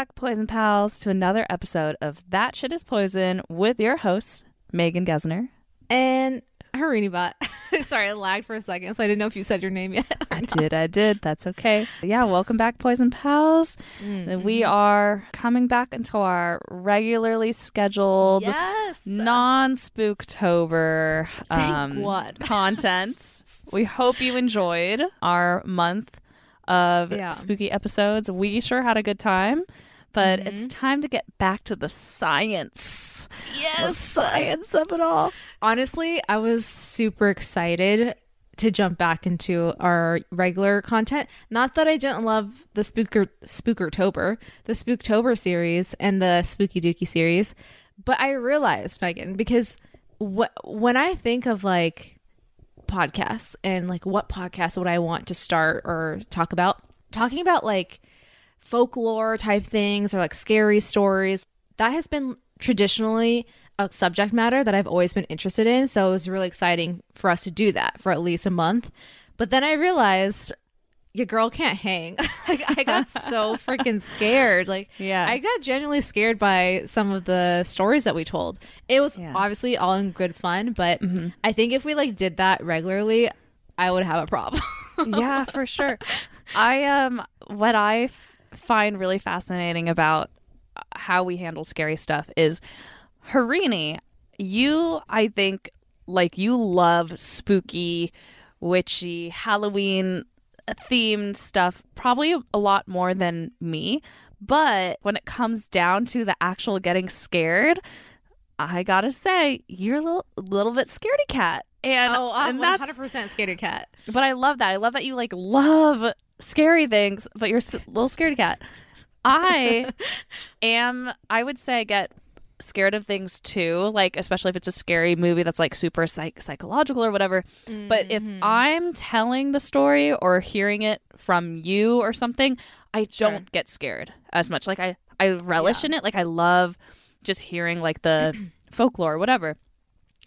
Welcome back, Poison Pals, to another episode of That Shit is Poison with your hosts, Megan Gesner. And Harini Bot. Sorry, I lagged for a second, so I didn't know if you said your name yet. I did, I did. That's okay. Yeah, welcome back, Poison Pals. Mm-hmm. We are coming back into our regularly scheduled Yes. non spooktober God. content. we hope you enjoyed our month of Yeah. spooky episodes. We sure had a good time, but Mhm. it's time to get back to the science. The yes. science of it all. Honestly, I was super excited to jump back into our regular content. Not that I didn't love the Spooker Spookertober, the Spooktober series and the Spooky Dookie series, but I realized, Megan, because wh- when I think of like podcasts and like what podcast would I want to start or talk about, talking about like folklore type things or like scary stories, that has been traditionally a subject matter that I've always been interested in. So it was really exciting for us to do that for at least a month. But then I realized your girl can't hang. I got so freaking scared. Like Yeah. I got genuinely scared by some of the stories that we told. It was Yeah. Mm-hmm. obviously all in good fun, but I think if we like did that regularly, I would have a problem. yeah, for sure. I um what I find really fascinating about uh, how we handle scary stuff is Harini, you I think like you love spooky, witchy, Halloween themed stuff probably a lot more than me. But when it comes down to the actual getting scared, I gotta say, you're a little, little bit scaredy cat. And, oh, I'm and 100% scared of cat. but I love that. I love that you like love scary things, but you're a little scared cat. I am. I would say I get scared of things too. Like especially if it's a scary movie that's like super psych- psychological or whatever. But if Mhm. I'm telling the story or hearing it from you or something, I Sure. don't get scared as much. Like I I relish Yeah. in it. Like I love just hearing like the folklore or whatever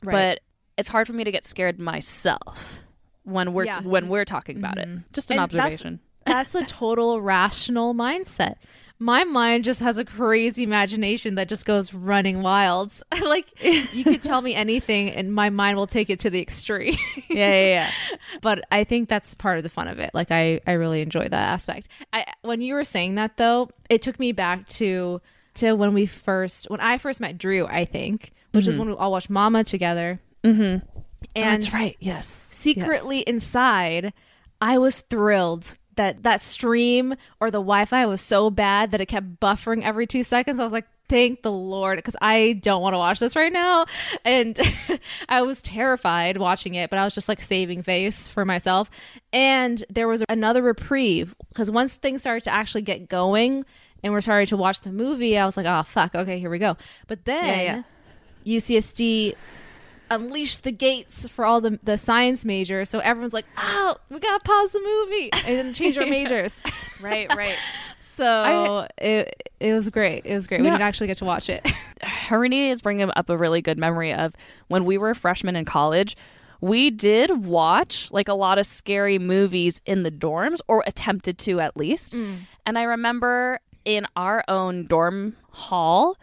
Right. but it's hard for me to get scared myself when we're Yeah. when we're talking about it. Mhm. Just an And observation. that's a total rational mindset. My mind just has a crazy imagination that just goes running wild. like you could tell me anything and my mind will take it to the extreme. Yeah, yeah, yeah. but I think that's part of the fun of it. Like I I really enjoy that aspect. I when you were saying that though, it took me back to to when we first when I first met Drew, I think, which is when we all watched Mama together. Mm-hmm. Oh, and That's right. Yes. secretly inside, I was thrilled that that stream or the Wi-Fi was so bad that it kept buffering every two seconds. I was like, thank the Lord, because I don't want to watch this right now. And I was terrified watching it, but I was just like saving face for myself. And there was another reprieve because once things started to actually get going and we're starting to watch the movie, I was like, oh fuck, okay, here we go. But then Yeah, yeah. UCSD unleashed the gates for all the the science majors. So everyone's like, "Oh, we gotta pause the movie and change our majors." Right, right. so it it was great. It was great. We didn't actually get to watch it. Harini is bringing up a really good memory of when we were freshmen in college. We did watch like a lot of scary movies in the dorms, or attempted to at least. Mm. And I remember in our own dorm hall,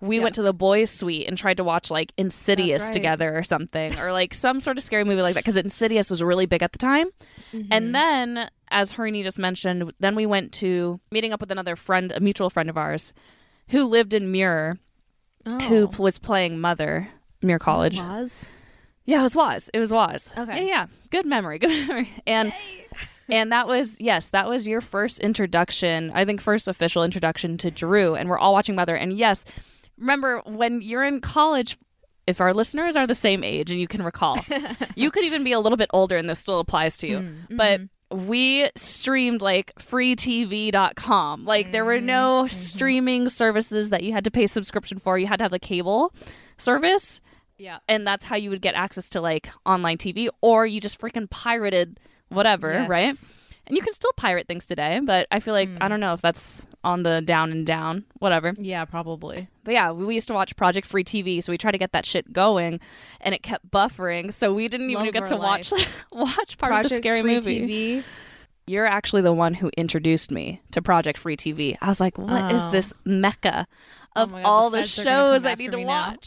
we Yeah. went to the boys' suite and tried to watch like Insidious right. together or something, or like some sort of scary movie like that, because Insidious was really big at the time. Mm-hmm. And then, as Harini just mentioned, then we went to meeting up with another friend, a mutual friend of ours, who lived in Muir, who p- was playing Mother, Muir College. was Yeah, it was Waz. It was Waz. Okay. Yeah, yeah. Good memory. Good memory. And and that was yes, that was your first introduction. I think first official introduction to Drew. And we're all watching Mother. And yes, remember when you're in college. If our listeners are the same age and you can recall, you could even be a little bit older and this still applies to you. Mm, But mm-hmm. we streamed like freetv.com. Like there were no Mm-hmm. streaming services that you had to pay subscription for. You had to have the cable service yeah. and that's how you would get access to like online TV, or you just freaking pirated whatever, Yes. right? And you can still pirate things today, but I feel like Mm. I don't know if that's on the down and down, whatever. Yeah, probably. But yeah, we we used to watch Project Free TV, so we tried to get that shit going, and it kept buffering, so we didn't even get to watch watch part of the scary Free movie. TV. you're actually the one who introduced me to Project Free TV. I was like, what is Oh. this mecca Oh of my God, all the the, feds are gonna come shows I need to watch?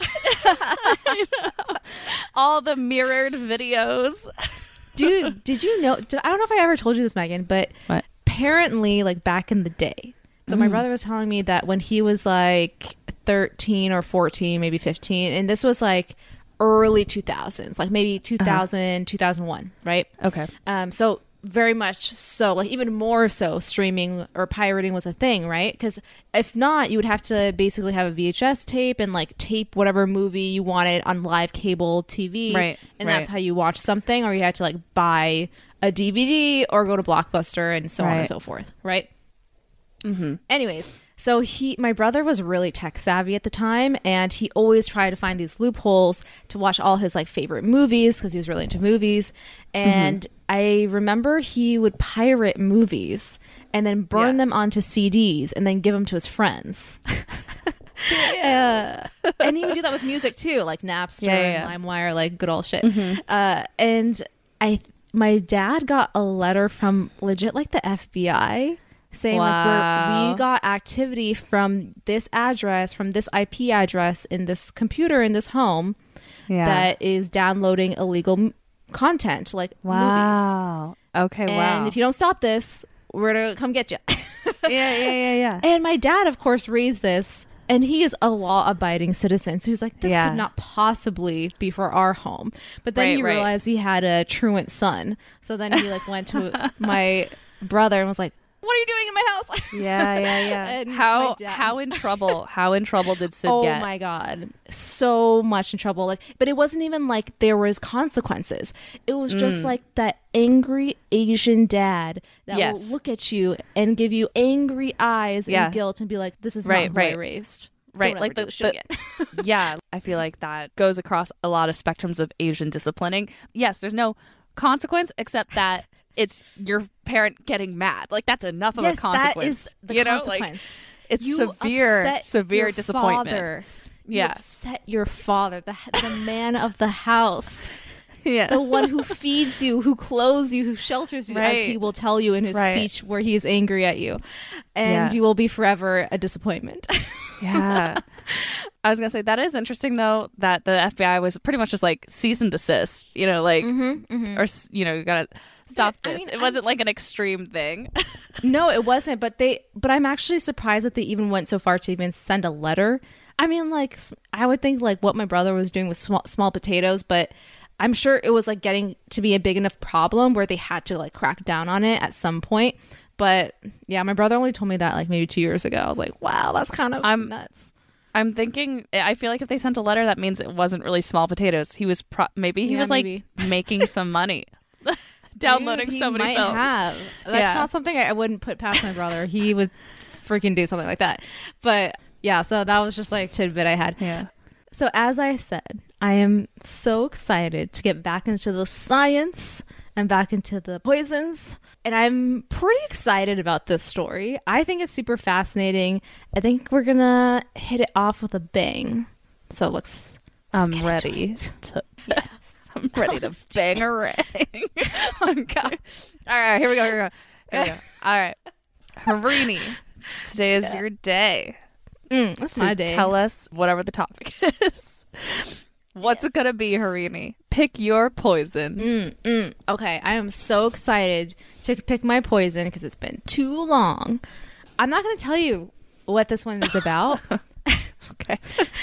All the mirrored videos. Dude, did you know? Did, I don't know if I ever told you this, Megan, but What? apparently, like back in the day. So my brother was telling me that when he was like 13 or 14, maybe 15, and this was like early 2000s, like maybe 2000, 2001, right? Okay. Um, so very much so, like even more so, streaming or pirating was a thing, right? Because if not, you would have to basically have a VHS tape and like tape whatever movie you wanted on live cable TV, Right, And that's how you watch something, or you had to like buy a DVD or go to Blockbuster and so on and so forth, right? Mm-hmm. Anyways, so he, my brother was really tech savvy at the time, and he always tried to find these loopholes to watch all his like favorite movies because he was really into movies. And I remember he would pirate movies and then burn Yeah. them onto CDs and then give them to his friends. Uh, and he would do that with music too, like Napster Yeah, yeah, yeah. and LimeWire, like good old shit. Uh, and I, my dad got a letter from legit like the FBI saying like we're, we got activity from this address, from this IP address in this computer in this home Yeah. that is downloading illegal content like movies. wow. Okay. And wow. And if you don't stop this, we're gonna come get you. yeah. Yeah. Yeah. Yeah. And my dad, of course, raised this, and he is a law-abiding citizen. So he's like, this Yeah. could not possibly be for our home. But then Right, he right. realized he had a truant son. So then he like went to my brother and was like, "What are you doing in my house?" Yeah, yeah, yeah. And how how in trouble? How in trouble did Sid oh get? Oh my god, so much in trouble. Like, but it wasn't even like there was consequences. It was just Mm. like that angry Asian dad that Yes. will look at you and give you angry eyes Yeah. and guilt and be like, "This is Right, not who I right. raised." Right, like the- the- yeah, I feel like that goes across a lot of spectrums of Asian disciplining. Yes, there's no consequence except that it's your parent getting mad. Like that's enough of yes, a consequence. that is the you know, consequence. like it's you severe, upset severe your disappointment. Father. You Yeah. upset your father, the the man of the house, Yeah, the one who feeds you, who clothes you, who shelters you, right. as he will tell you in his Right. speech where he is angry at you, and Yeah. you will be forever a disappointment. yeah. I was gonna say that is interesting though that the FBI was pretty much just like cease and desist. You know, like mm-hmm, mm-hmm. or you know you gotta stop I this. mean, it wasn't like an extreme thing. no, it wasn't. But they, but I'm actually surprised that they even went so far to even send a letter. I mean, like I would think like what my brother was doing with small, small potatoes, but I'm sure it was like getting to be a big enough problem where they had to like crack down on it at some point. But yeah, my brother only told me that like maybe two years ago. I was like, wow, that's kind of I'm- nuts. I'm thinking. Eh, I feel like if they sent a letter, that means it wasn't really small potatoes. He was pro- maybe he Yeah, was like making some money, downloading Dude, so many might films. Have. That's Yeah. not something I, I wouldn't put past my brother. He would freaking do something like that. But yeah, so that was just like tidbit I had. Yeah. So as I said, I am so excited to get back into the science and back into the poisons. And I'm pretty excited about this story. I think it's super fascinating. I think we're gonna hit it off with a bang. So let's I'm ready to. I'm ready to bang a ring. okay. All right. Here we go. Here we go. Here we go. All right. Harini, today is your day. mm, that's my day. tell us whatever the topic is. What's it gonna be, Harini? Pick your poison. Mm, mm. Okay, I am so excited to pick my poison because it's been too long. I'm not going to tell you what this one is about. Okay,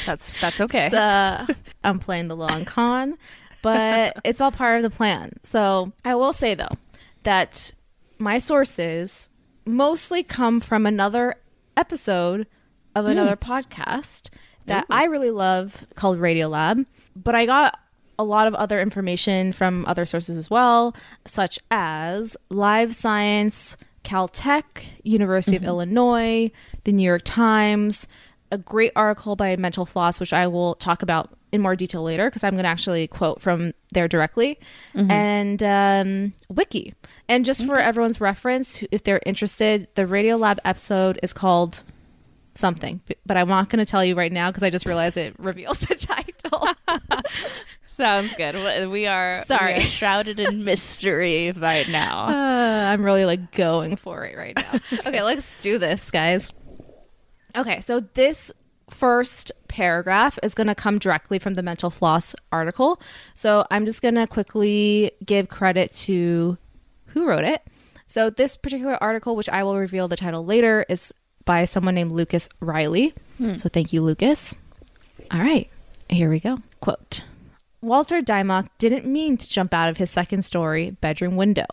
that's that's okay. So, I'm playing the long con, but it's all part of the plan. So I will say though that my sources mostly come from another episode of hmm. another podcast that I really love called Radiolab, but I got a lot of other information from other sources as well, such as Live Science, Caltech, University of mm-hmm. Illinois, the New York Times, a great article by Mental Floss, which I will talk about in more detail later because I'm going to actually quote from there directly, and um, Wiki. And just for everyone's reference, if they're interested, the Radiolab episode is called something, but I'm not going to tell you right now because I just realized it reveals the title. Sounds good. We- We are Sorry. we are shrouded in mystery right now. Uh, I'm really like going for it right now. okay, let's do this, guys. Okay, so this first paragraph is going to come directly from the Mental Floss article. So I'm just going to quickly give credit to who wrote it. So this particular article, which I will reveal the title later, is by someone named Lucas Reilly. Hmm. So thank you, Lucas. All right, here we go. Quote Walter Dymock didn't mean to jump out of his second story bedroom window.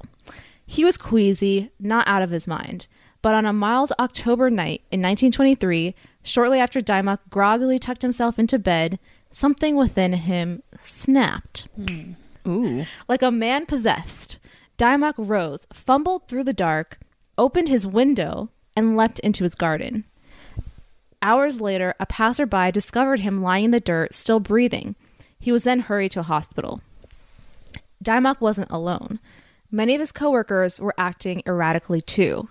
He was queasy, not out of his mind. But on a mild October night in 1923, shortly after Dymock groggily tucked himself into bed, something within him snapped. Hmm. Ooh. Like a man possessed, Dymock rose, fumbled through the dark, opened his window, and leapt into his garden. Hours later, a passerby discovered him lying in the dirt, still breathing. He was then hurried to a hospital. Dymock wasn't alone. Many of his coworkers were acting erratically too.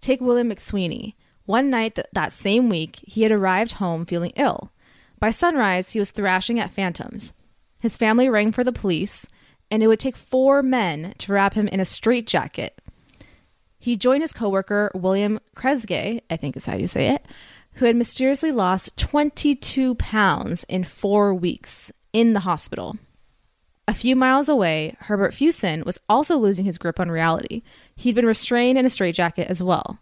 Take William McSweeney. One night th- that same week, he had arrived home feeling ill. By sunrise, he was thrashing at phantoms. His family rang for the police, and it would take four men to wrap him in a straitjacket. He joined his coworker, William Kresge, I think is how you say it, who had mysteriously lost 22 pounds in four weeks in the hospital. A few miles away, Herbert Fuson was also losing his grip on reality. He'd been restrained in a straitjacket as well.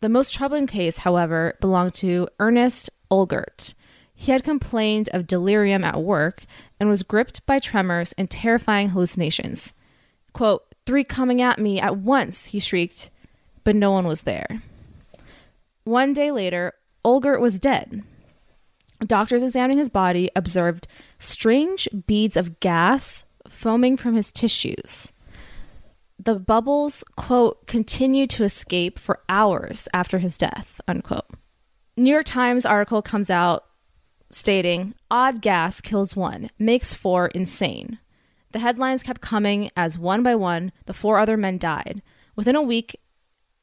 The most troubling case, however, belonged to Ernest Oelgert. He had complained of delirium at work and was gripped by tremors and terrifying hallucinations. Quote, Three coming at me at once, he shrieked, but no one was there. One day later, Oelgert was dead. Doctors examining his body observed strange beads of gas foaming from his tissues. The bubbles, quote, continued to escape for hours after his death, unquote. New York Times article comes out stating, Odd gas kills one, makes four insane. The headlines kept coming as one by one, the four other men died. Within a week,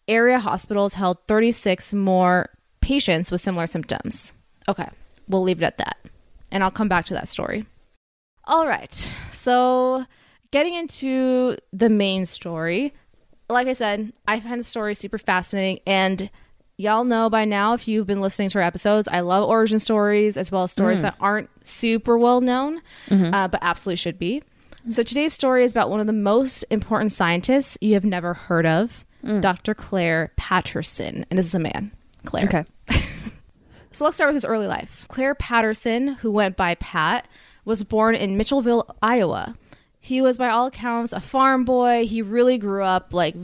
area hospitals held 36 more patients with similar symptoms. Okay, we'll leave it at that. And I'll come back to that story. All right, so getting into the main story, like I said, I find the story super fascinating. And y'all know by now, if you've been listening to our episodes, I love origin stories as well as stories mm. that aren't super well known, mm-hmm. uh, but absolutely should be. So today's story is about one of the most important scientists you have never heard of, mm. Dr. Clair Patterson. And this is a man, Clair. Okay. So let's start with his early life. Clair Patterson, who went by Pat, was born in Mitchellville, Iowa. He was, by all accounts, a farm boy. He really grew up like,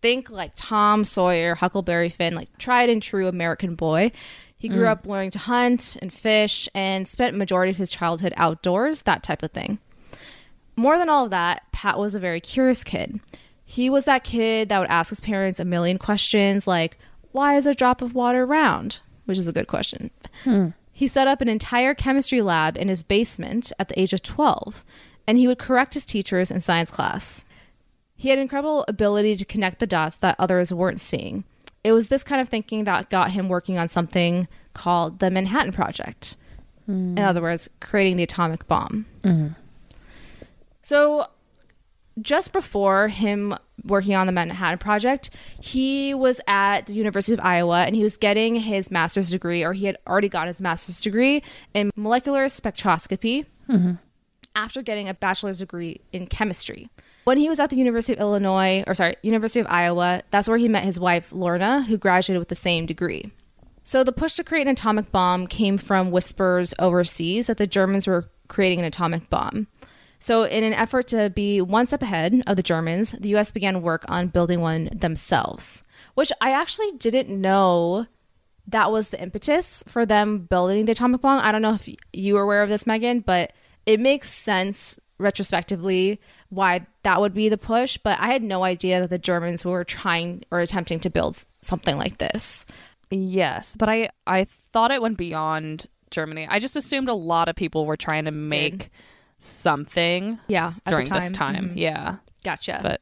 think like Tom Sawyer, Huckleberry Finn, like tried and true American boy. He grew mm. up learning to hunt and fish and spent majority of his childhood outdoors, that type of thing. More than all of that, Pat was a very curious kid. He was that kid that would ask his parents a million questions like, why is a drop of water round? Which is a good question. Hmm. He set up an entire chemistry lab in his basement at the age of 12, and he would correct his teachers in science class. He had incredible ability to connect the dots that others weren't seeing. It was this kind of thinking that got him working on something called the Manhattan Project. Hmm. In other words, creating the atomic bomb. Mm-hmm. So, just before him working on the Manhattan Project, he was at the University of Iowa and he was getting his master's degree, or he had already got his master's degree in molecular spectroscopy mm-hmm. after getting a bachelor's degree in chemistry. When he was at the University of Illinois, or sorry, University of Iowa, that's where he met his wife, Lorna, who graduated with the same degree. So the push to create an atomic bomb came from whispers overseas that the Germans were creating an atomic bomb. So, in an effort to be one step ahead of the Germans, the US began work on building one themselves, which I actually didn't know that was the impetus for them building the atomic bomb. I don't know if you were aware of this, Megan, but it makes sense retrospectively why that would be the push. But I had no idea that the Germans were trying or attempting to build something like this. Yes, but I I thought it went beyond Germany. I just assumed a lot of people were trying to make something Yeah, during this time. Mhm. Yeah, Gotcha. but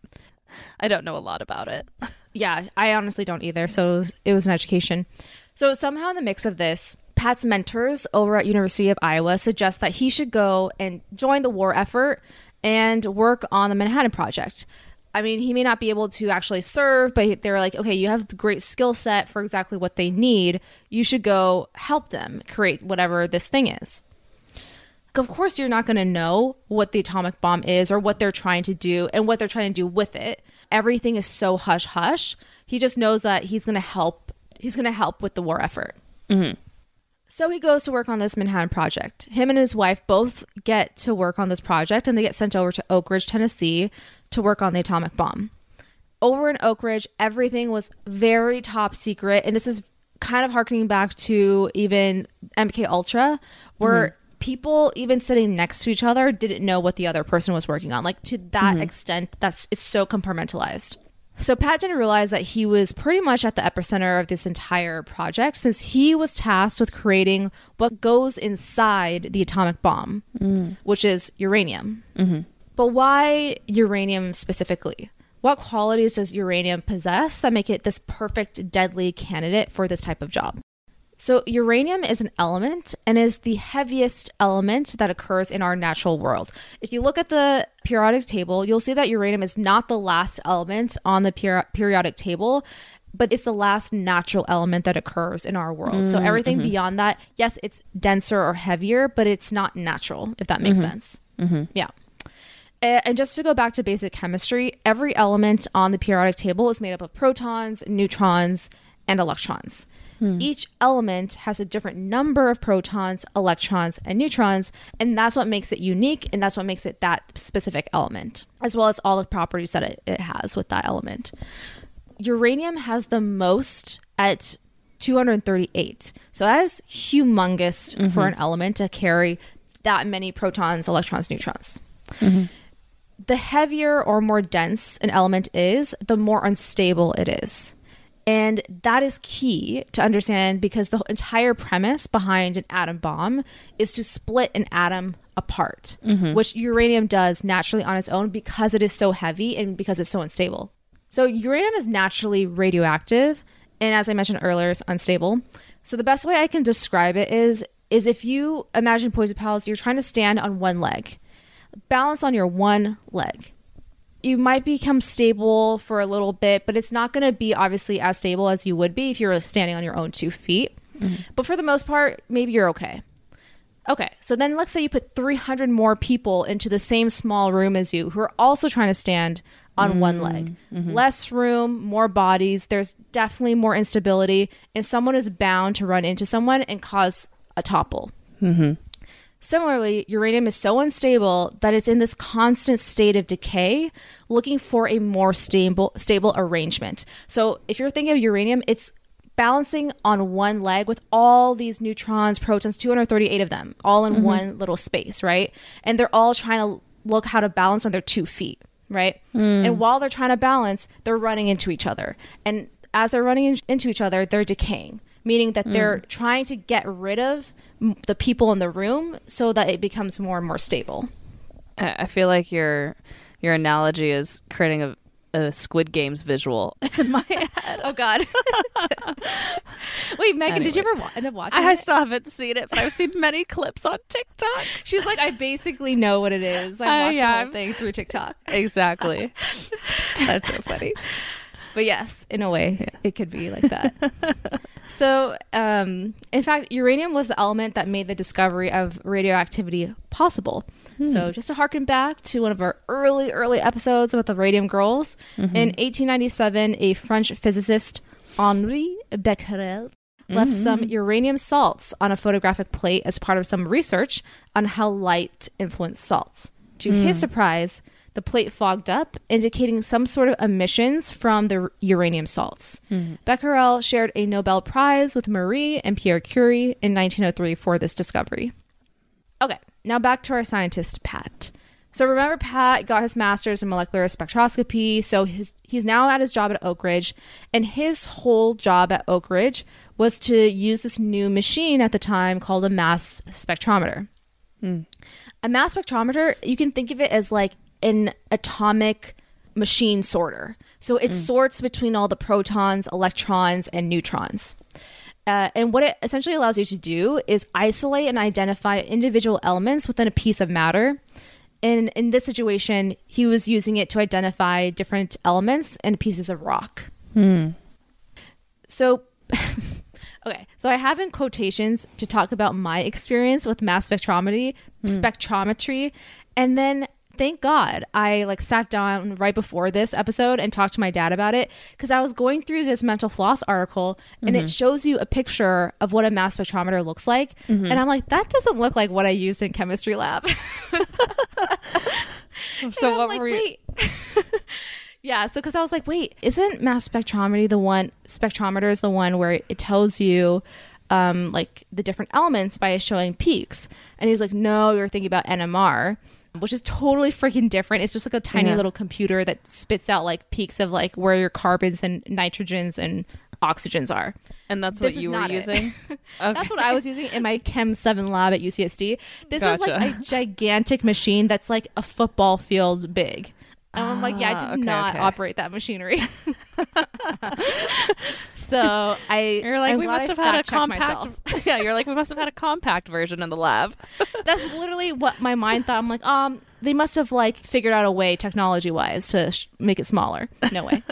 I don't know a lot about it. yeah, I honestly don't either. So it was, it was an education. So somehow in the mix of this, Pat's mentors over at University of Iowa suggest that he should go and join the war effort and work on the Manhattan Project. I mean, he may not be able to actually serve, but they're like, okay, you have the great skill set for exactly what they need. You should go help them create whatever this thing is. Of course, you're not going to know what the atomic bomb is or what they're trying to do and what they're trying to do with it. Everything is so hush hush. He just knows that he's going to help. He's going to help with the war effort. Mm-hmm. So he goes to work on this Manhattan project. Him and his wife both get to work on this project and they get sent over to Oak Ridge, Tennessee to work on the atomic bomb. Over in Oak Ridge, everything was very top secret. And this is kind of harkening back to even MK Ultra, where mm-hmm. People even sitting next to each other didn't know what the other person was working on. Like to that mm-hmm. extent, that's it's so compartmentalized. So Pat didn't realize that he was pretty much at the epicenter of this entire project since he was tasked with creating what goes inside the atomic bomb, mm. which is uranium. Mm-hmm. But why uranium specifically? What qualities does uranium possess that make it this perfect deadly candidate for this type of job? So, uranium is an element and is the heaviest element that occurs in our natural world. If you look at the periodic table, you'll see that uranium is not the last element on the peri- periodic table, but it's the last natural element that occurs in our world. so, mm, everything mm-hmm. beyond that, yes, it's denser or heavier, but it's not natural, if that makes mm-hmm. sense. Mm-hmm. Yeah. And just to go back to basic chemistry, every element on the periodic table is made up of protons, neutrons, and electrons. Hmm. Each element has a different number of protons, electrons, and neutrons, and that's what makes it unique, and that's what makes it that specific element, as well as all the properties that it, it has with that element. Uranium has the most at 238. So that is humongous for mm-hmm. an element to carry that many protons, electrons, neutrons mm-hmm. the heavier or more dense an element is, the more unstable it is. And that is key to understand because the entire premise behind an atom bomb is to split an atom apart, mm-hmm. which uranium does naturally on its own because it is so heavy and because it's so unstable. So, uranium is naturally radioactive, and as I mentioned earlier, it's unstable. So, the best way I can describe it is is if you imagine poison pals, you're trying to stand on one leg balance on your one leg. You might become stable for a little bit, but it's not going to be obviously as stable as you would be if you were standing on your own two feet. Mm-hmm. But for the most part, maybe you're okay. Okay, so then let's say you put 300 more people into the same small room as you who are also trying to stand on one mm-hmm. leg. Mm-hmm. Less room, more bodies, there's definitely more instability, and someone is bound to run into someone and cause a topple. Similarly, uranium is so unstable that it's in this constant state of decay, looking for a more stable stable arrangement. So, if you're thinking of uranium, it's balancing on one leg with all these neutrons, protons, 238 of them, all in mm-hmm. one little space, right? And they're all trying to look how to balance on their two feet, right? Mm. And while they're trying to balance, they're running into each other. And as they're running in- into each other, they're decaying, meaning that they're mm. trying to get rid of m- the people in the room so that it becomes more and more stable. I I feel like your your analogy is creating a, a Squid Games visual in my head. Oh God! Wait, Megan, did you ever wa- end up watching? I still haven't seen it, but I've seen many clips on TikTok. She's like, I basically know what it is. I watched yeah, the whole thing through TikTok. Exactly. That's so funny. But yes, in a way, it could be like that. So, um, in fact, uranium was the element that made the discovery of radioactivity possible. Hmm. So, just to harken back to one of our early, early episodes with the Radium Girls, mm-hmm. in 1897, a French physicist, Henri Becquerel, left mm-hmm. some uranium salts on a photographic plate as part of some research on how light influenced salts. To his hmm. surprise, the plate fogged up, indicating some sort of emissions from the uranium salts. Mm-hmm. Becquerel shared a Nobel Prize with Marie and Pierre Curie in 1903 for this discovery. Okay, now back to our scientist, Pat. So remember, Pat got his master's in molecular spectroscopy. So his he's now at his job at Oak Ridge, and his whole job at Oak Ridge was to use this new machine at the time called a mass spectrometer. Mm. A mass spectrometer, you can think of it as like an atomic machine sorter. So it mm. sorts between all the protons, electrons, and neutrons. Uh, and what it essentially allows you to do is isolate and identify individual elements within a piece of matter. And in this situation, he was using it to identify different elements and pieces of rock. Hmm. So, okay, so I have in quotations to talk about my experience with mass spectrometry, hmm. spectrometry, and then thank God I like sat down right before this episode and talked to my dad about it because I was going through this mental floss article and it shows you a picture of what a mass spectrometer looks like, and I'm like, that doesn't look like what I used in chemistry lab. So I'm what like, were you? wait. yeah, so because I was like, wait, isn't mass spectrometry the one? Spectrometer is the one where it tells you, um, like the different elements by showing peaks. And he's like, no, you're thinking about NMR, which is totally freaking different. It's just like a tiny Yeah. little computer that spits out like peaks of like where your carbons and nitrogens and oxygens are. And that's This what is you were not it. using. That's what I was using in my Chem 7 lab at UCSD. This is like a gigantic machine that's like a football field big. And I'm like, yeah, I Ah, did okay, not okay. operate that machinery. so I You're like, I'm we must I have had a compact. yeah, you're like, we must have had a compact version in the lab. That's literally what my mind thought. I'm like, um, they must have like figured out a way technology wise to sh- make it smaller. No way.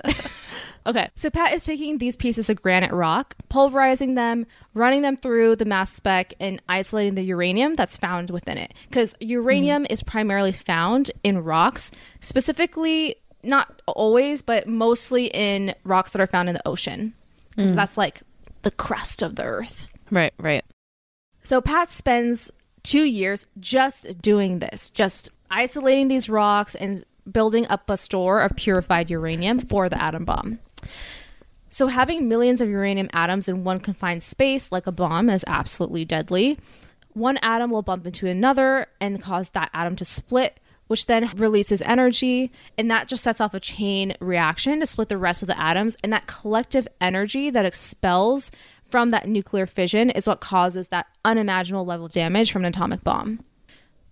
okay, so Pat is taking these pieces of granite rock, pulverizing them, running them through the mass spec, and isolating the uranium that's found within it. Because uranium is primarily found in rocks, specifically, not always, but mostly in rocks that are found in the ocean. Because mm. that's like the crust of the earth. Right, right. So Pat spends two years just doing this, just isolating these rocks and building up a store of purified uranium for the atom bomb. So having millions of uranium atoms in one confined space, like a bomb, is absolutely deadly. One atom will bump into another and cause that atom to split, which then releases energy, and that just sets off a chain reaction to split the rest of the atoms. And that collective energy that expels from that nuclear fission is what causes that unimaginable level of damage from an atomic bomb.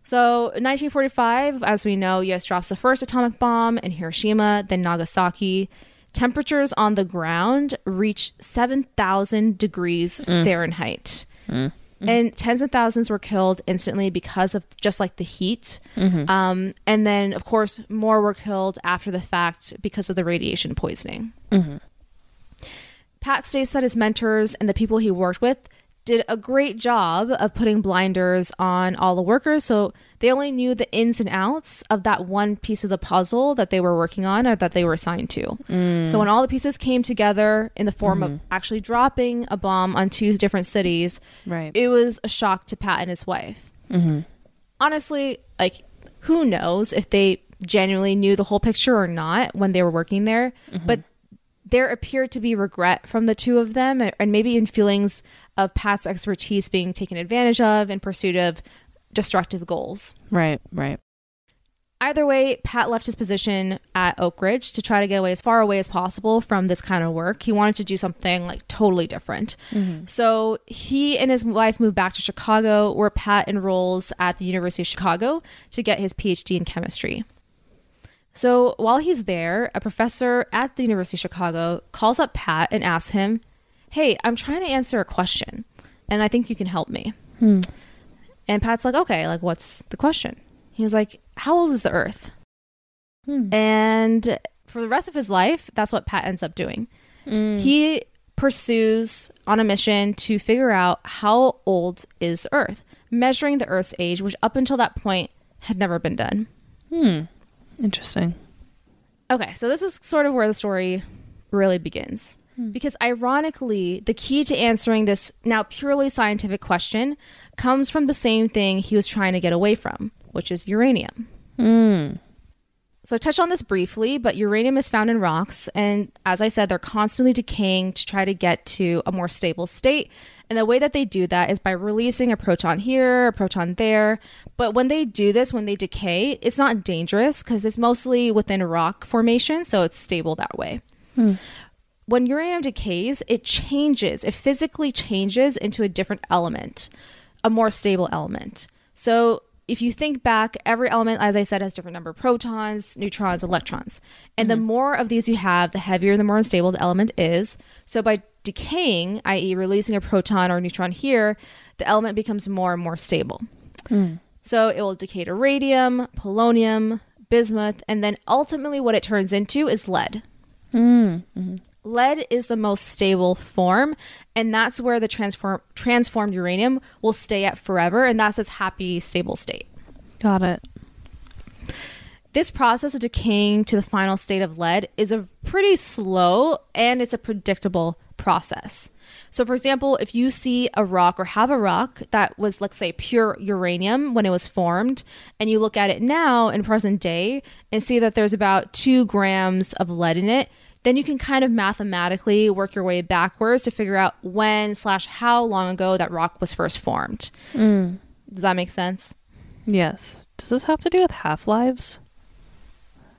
So, 1945, as we know, US drops the first atomic bomb in Hiroshima, then Nagasaki. Temperatures on the ground reach 7,000 degrees mm. Fahrenheit. Mm. Mm-hmm. And tens of thousands were killed instantly because of just like the heat. Mm-hmm. Um, and then, of course, more were killed after the fact because of the radiation poisoning. Mm-hmm. Pat states that his mentors and the people he worked with did a great job of putting blinders on all the workers so they only knew the ins and outs of that one piece of the puzzle that they were working on or that they were assigned to. So when all the pieces came together in the form of mm-hmm. actually dropping a bomb on two different cities, Right. it was a shock to Pat and his wife. Mm-hmm. Honestly, like who knows if they genuinely knew the whole picture or not when they were working there, mm-hmm. but there appeared to be regret from the two of them and- and maybe in feelings of Pat's expertise being taken advantage of in pursuit of destructive goals. Right, right. Either way, Pat left his position at Oak Ridge to try to get away as far away as possible from this kind of work. He wanted to do something like totally different. Mm-hmm. So he and his wife moved back to Chicago, where Pat enrolls at the University of Chicago to get his PhD in chemistry. So while he's there, a professor at the University of Chicago calls up Pat and asks him, Hey, I'm trying to answer a question, and I think you can help me. Hmm. And Pat's like, Okay, like, what's the question? He's like, How old is the Earth? Hmm. And for the rest of his life, that's what Pat ends up doing. Hmm. He pursues on a mission to figure out how old is Earth, measuring the Earth's age, which up until that point had never been done. Hmm. Interesting. Okay, so this is sort of where the story really begins. Hmm. Because ironically, the key to answering this now purely scientific question comes from the same thing he was trying to get away from, which is uranium. Hmm. So I touched on this briefly, but uranium is found in rocks. And as I said, they're constantly decaying to try to get to a more stable state. And the way that they do that is by releasing a proton here, a proton there. But when they do this, when they decay, it's not dangerous because it's mostly within a rock formation. So it's stable that way. Hmm. When uranium decays, it changes, it physically changes into a different element, a more stable element. So if you think back, every element, as I said, has different number of protons, neutrons, electrons. And the mm-hmm. more of these you have, the heavier, the more unstable the element is. So by decaying, i.e., releasing a proton or neutron here, the element becomes more and more stable. Mm. So it will decay to radium, polonium, bismuth, and then ultimately what it turns into is lead. Mm, mm-hmm. Lead is the most stable form, and that's where the transform- transformed uranium will stay at forever, and that's its happy, stable state. Got it. This process of decaying to the final state of lead is a pretty slow and it's a predictable process. So, for example, if you see a rock or have a rock that was, let's say, pure uranium when it was formed, and you look at it now in present day and see that there's about two grams of lead in it, then you can kind of mathematically work your way backwards to figure out when slash how long ago that rock was first formed. Mm. Does that make sense? Yes. Does this have to do with half lives?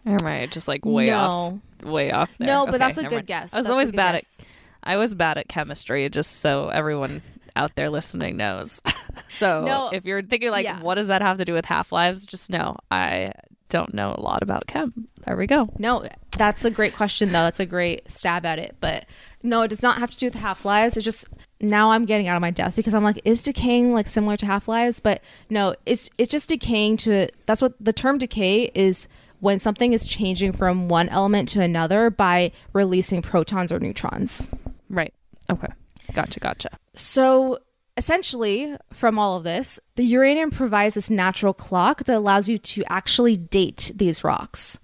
Or am I just like way off? Way off there. No, but Okay, that's a good mind. guess. I was That's always bad guess. at I was bad at chemistry, just so everyone out there listening knows. so No, if you're thinking like, yeah. what does that have to do with half lives? Just know I don't know a lot about chem. There we go. No, that's a great question though. That's a great stab at it. But no, it does not have to do with half lives. It's just now I'm getting out of my depth because I'm like, is decaying like similar to half lives? But no, it's it's just decaying to that's what the term decay is when something is changing from one element to another by releasing protons or neutrons. Right. Okay. Gotcha. Gotcha. So essentially, from all of this, the uranium provides this natural clock that allows you to actually date these rocks.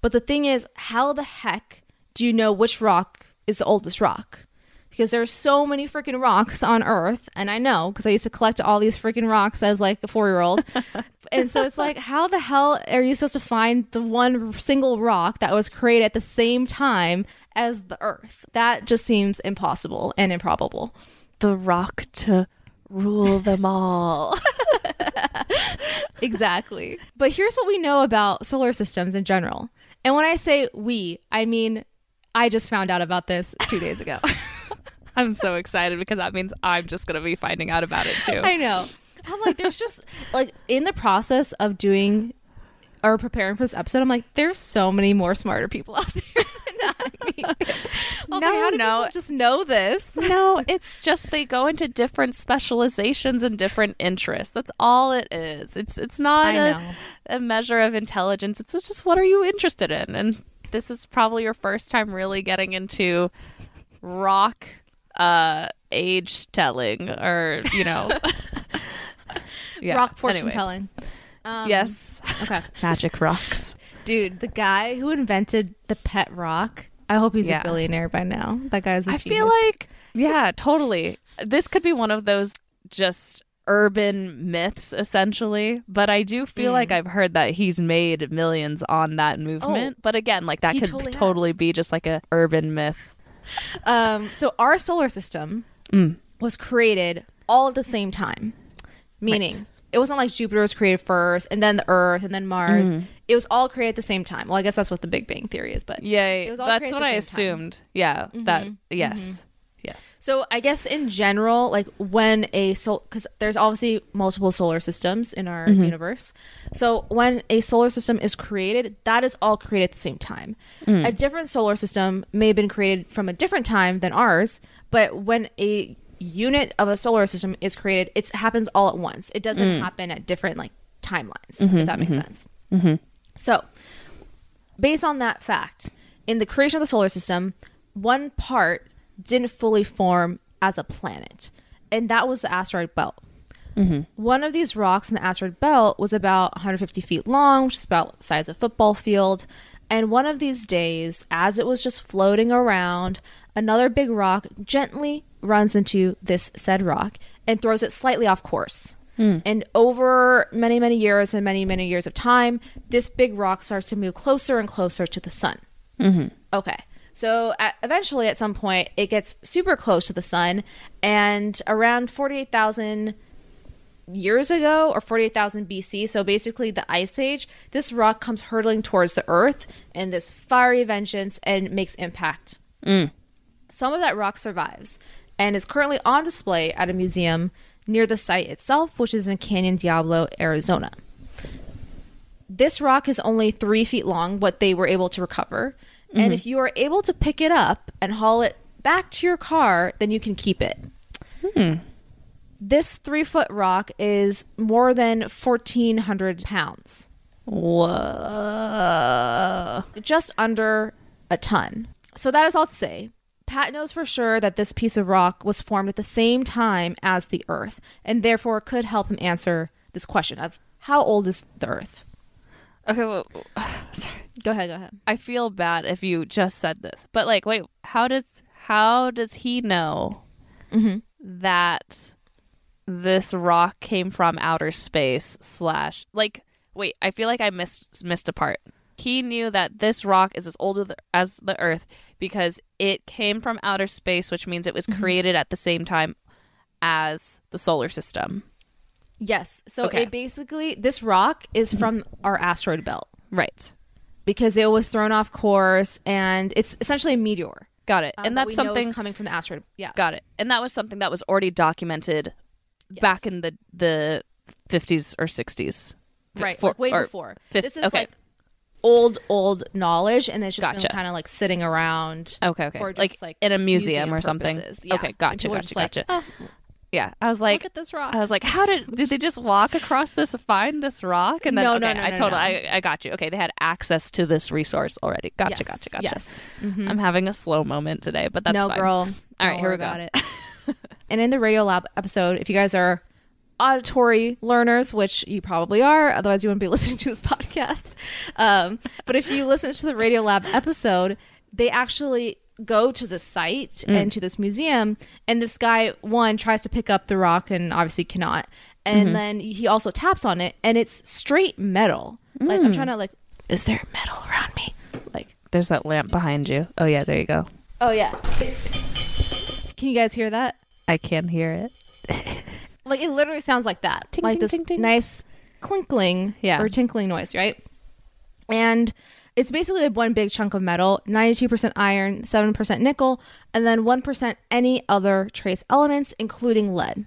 But the thing is, how the heck do you know which rock is the oldest rock? Because there's so many freaking rocks on Earth, and I know because I used to collect all these freaking rocks as like a four year old. and so it's like, how the hell are you supposed to find the one single rock that was created at the same time as the Earth? That just seems impossible and improbable. The rock to rule them all. Exactly. But here's what we know about solar systems in general. And when I say we, I mean I just found out about this two days ago. I'm so excited because that means I'm just gonna be finding out about it too. I know. I'm like, there's just like in the process of doing or preparing for this episode, I'm like, there's so many more smarter people out there than me. I No, like, no. just know this? no, it's just they go into different specializations and different interests. That's all it is. It's it's not I a, a measure of intelligence. It's just what are you interested in? And this is probably your first time really getting into rock uh age telling or, you know. yeah. Rock fortune anyway. telling. Um, Yes. Okay. Magic rocks. Dude, the guy who invented the pet rock, I hope he's Yeah. a billionaire by now. That guy's a I genius. feel like, yeah, totally. This could be one of those just urban myths, essentially. But I do feel Mm. like I've heard that he's made millions on that movement. Oh, but again, like that could totally totally, be just like a urban myth. Um, so our solar system Mm. was created all at the same time, meaning Right. It wasn't like Jupiter was created first, and then the Earth, and then Mars. Mm-hmm. It was all created at the same time. Well, I guess that's what the Big Bang theory is, but yeah, It was all That's created what I the same time. assumed. Yeah. That, Mhm. yes. Yes. So I guess in general, like when a sol, because there's obviously multiple solar systems in our Mm-hmm. universe. So when a solar system is created, that is all created at the same time. Mm. A different solar system may have been created from a different time than ours, but when a unit of a solar system is created, it happens all at once. It doesn't Mm. happen at different like timelines, Mm-hmm, if that makes sense. So based on that fact, in the creation of the solar system, one part didn't fully form as a planet, and that was the asteroid belt. One of these rocks in the asteroid belt was about 150 feet long, which is about the size of a football field. And one of these days, as it was just floating around, another big rock gently runs into this said rock and throws it slightly off course. Hmm. And over many, many years and many, many years of time, this big rock starts to move closer and closer to the sun. Mm-hmm. Okay. So at, eventually, at some point, it gets super close to the sun, and around 48,000 years ago or 48,000 BC, so basically the Ice Age, this rock comes hurtling towards the Earth in this fiery vengeance and makes impact. Mm. Some of that rock survives and is currently on display at a museum near the site itself, which is in Canyon Diablo, Arizona. This rock is only three feet long, what they were able to recover. And mm-hmm. if you are able to pick it up and haul it back to your car, then you can keep it. Hmm. This three foot rock is more than 1,400 pounds, Whoa. just under a ton. So that is all to say. Pat knows for sure that this piece of rock was formed at the same time as the Earth, and therefore could help him answer this question of how old is the Earth? Okay, well, sorry. Go ahead, go ahead. I feel bad if you just said this, but like, wait, how does how does he know Mhm. that this rock came from outer space? Slash, like, wait, I feel like I missed missed a part. He knew that this rock is as old as the- Earth because it came from outer space, which means it was created at the same time as the solar system. Yes. So Okay. it basically this rock is from our asteroid belt Right. because it was thrown off course and it's essentially a meteor. Got it. um, and that's is something coming from the asteroid. Yeah. Got it. And that was something that was already documented back in the the 50s or 60s. Right. for- like way before. fif- this is okay. like old old knowledge and it's just Gotcha. kind of like sitting around. Okay, okay. just, like, like, in a museum, museum or something. Yeah. Okay, gotcha, people gotcha, like, gotcha. "Oh, yeah, I was like Look at this rock. I was like, how did did they just walk across this find this rock and then No, okay, no, no, I no, totally. I, I got you. Okay, they had access to this resource already. Gotcha, yes, gotcha, gotcha. Yes. Mhm. I'm having a slow moment today, but that's no, fine. girl. All right, here we go. it. and in the Radiolab episode, if you guys are auditory learners, which you probably are, otherwise you wouldn't be listening to this podcast. Um, but if you listen to the Radiolab episode, they actually go to the site mm. and to this museum, and this guy one tries to pick up the rock and obviously cannot, and mm-hmm. then he also taps on it, and it's straight metal. Like I'm mm. trying to like, is there metal around me? Like, There's that lamp behind you. Oh yeah, there you go. oh yeah. Can you guys hear that? I can hear it. Like it literally sounds like that, Ting, like ting, this ting, nice clinkling Yeah. or tinkling noise, right? And it's basically one big chunk of metal, 92% iron, 7% nickel, and then 1% any other trace elements, including lead.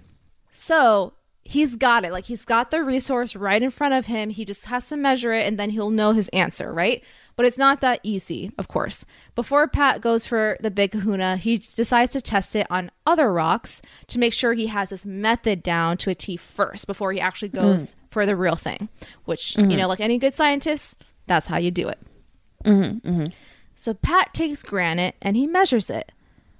So he's got it. Like he's got the resource right in front of him. He just has to measure it and then he'll know his answer, right? But it's not that easy, of course. Before Pat goes for the big kahuna, he decides to test it on other rocks to make sure he has this method down to a T first before he actually mm-hmm. goes for the real thing, which, you mm-hmm. know, like any good scientist, that's how you do it. Mm-hmm, so Pat takes granite and he measures it.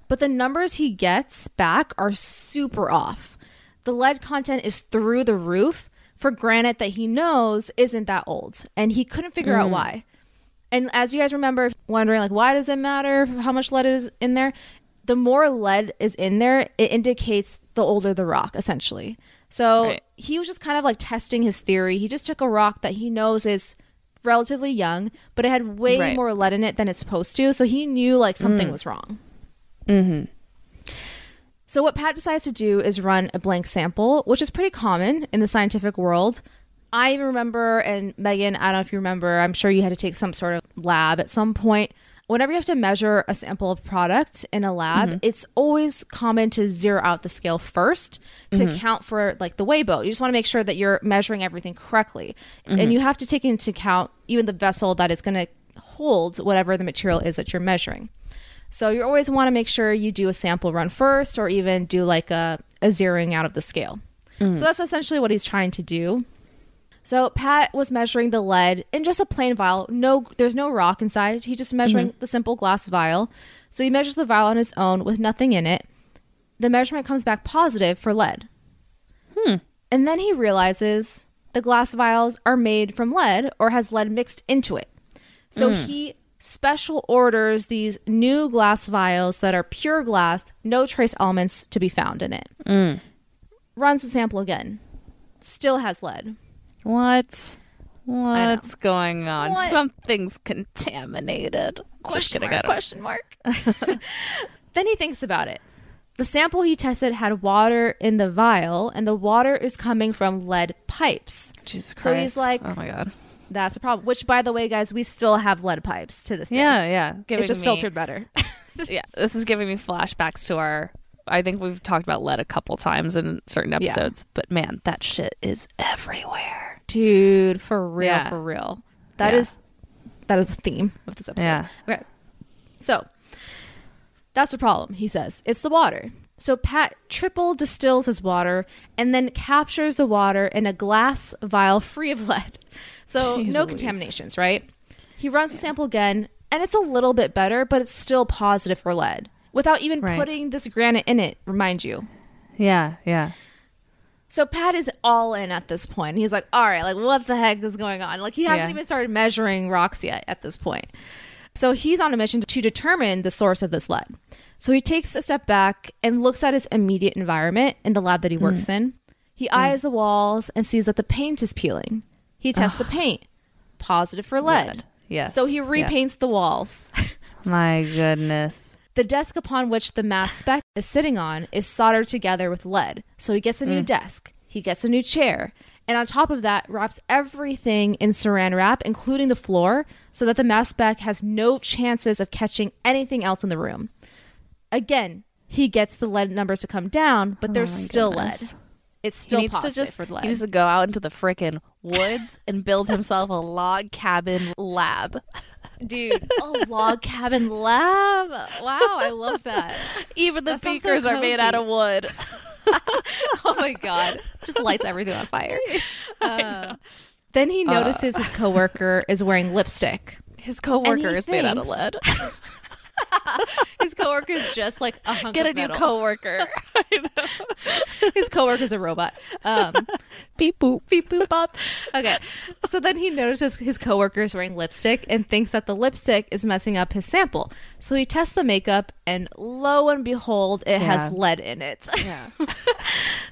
But the numbers he gets back are super off. The lead content is through the roof for granite that he knows isn't that old. And he couldn't figure out why. And as you guys remember, wondering like why does it matter how much lead is in there? The more lead is in there, it indicates the older the rock, essentially. So Right. he was just kind of like testing his theory. He just took a rock that he knows is relatively young, but it had way Right. more lead in it than it's supposed to. So he knew like something was wrong. Mm-hmm. So what Pat decides to do is run a blank sample, which is pretty common in the scientific world. I remember, and Megan, I don't know if you remember, I'm sure you had to take some sort of lab at some point. Whenever you have to measure a sample of product in a lab, mm-hmm. it's always common to zero out the scale first to mm-hmm. account for like the weigh boat. You just want to make sure that you're measuring everything correctly. And mm-hmm. you have to take into account even the vessel that is going to hold whatever the material is that you're measuring. So you always want to make sure you do a sample run first or even do like a, a zeroing out of the scale. So that's essentially what he's trying to do. So Pat was measuring the lead in just a plain vial. No, there's no rock inside. He's just measuring the simple glass vial. So he measures the vial on his own with nothing in it. The measurement comes back positive for lead. Hmm. And then he realizes the glass vials are made from lead or has lead mixed into it. So he special orders these new glass vials that are pure glass, no trace elements to be found in it. Mm. Runs the sample again. Still has lead. What? What's going on? What? Something's contaminated. Kidding, I question mark. then he thinks about it. The sample he tested had water in the vial, and the water is coming from lead pipes. Jesus Christ. So he's like- oh my god. That's a problem. Which, by the way, guys, we still have lead pipes to this day. Yeah, yeah. Giving it's just me- filtered better. yeah, this is giving me flashbacks to our. I think we've talked about lead a couple times in certain Yeah. episodes, but man, that shit is everywhere. Dude, for real, Yeah. for real. That Yeah. is that is the theme of this episode. Yeah. Okay. So That's the problem, he says. It's the water. So Pat triple distills his water and then captures the water in a glass vial free of lead. So Jeez no Louise. contaminations, right? He runs the sample again and it's a little bit better, but it's still positive for lead without even Right. putting this granite in it, remind you. Yeah, yeah. So Pat is all in at this point. He's like, all right, like what the heck is going on? Like he hasn't Yeah. even started measuring rocks yet at this point. So he's on a mission to determine the source of this lead. So he takes a step back and looks at his immediate environment in the lab that he mm-hmm. works in. He mm. eyes the walls and sees that the paint is peeling. He tests the paint. Positive for lead. Lead. Yes. So he Yeah. repaints the walls. My goodness. The desk upon which the mass spec is sitting on is soldered together with lead. So he gets a new mm. desk, he gets a new chair, and on top of that, wraps everything in saran wrap, including the floor, so that the mass spec has no chances of catching anything else in the room. Again, he gets the lead numbers to come down, but there's Oh my still goodness. lead. It's still he needs to just for the lead. he needs to go out into the frickin' woods and build himself a log cabin lab. Dude, a log cabin lab. Wow, I love that. Even the That sounds so are made out of wood. oh my god just lights everything on fire Uh, then he notices his coworker is wearing lipstick His coworker is made out of lead. his coworker is just like a hunk Get a of new coworker. his coworker's a robot. Um Beep boop. beep boop bop. Okay. So then he notices his coworker is wearing lipstick and thinks that the lipstick is messing up his sample. So he tests the makeup and lo and behold it has lead in it. Yeah.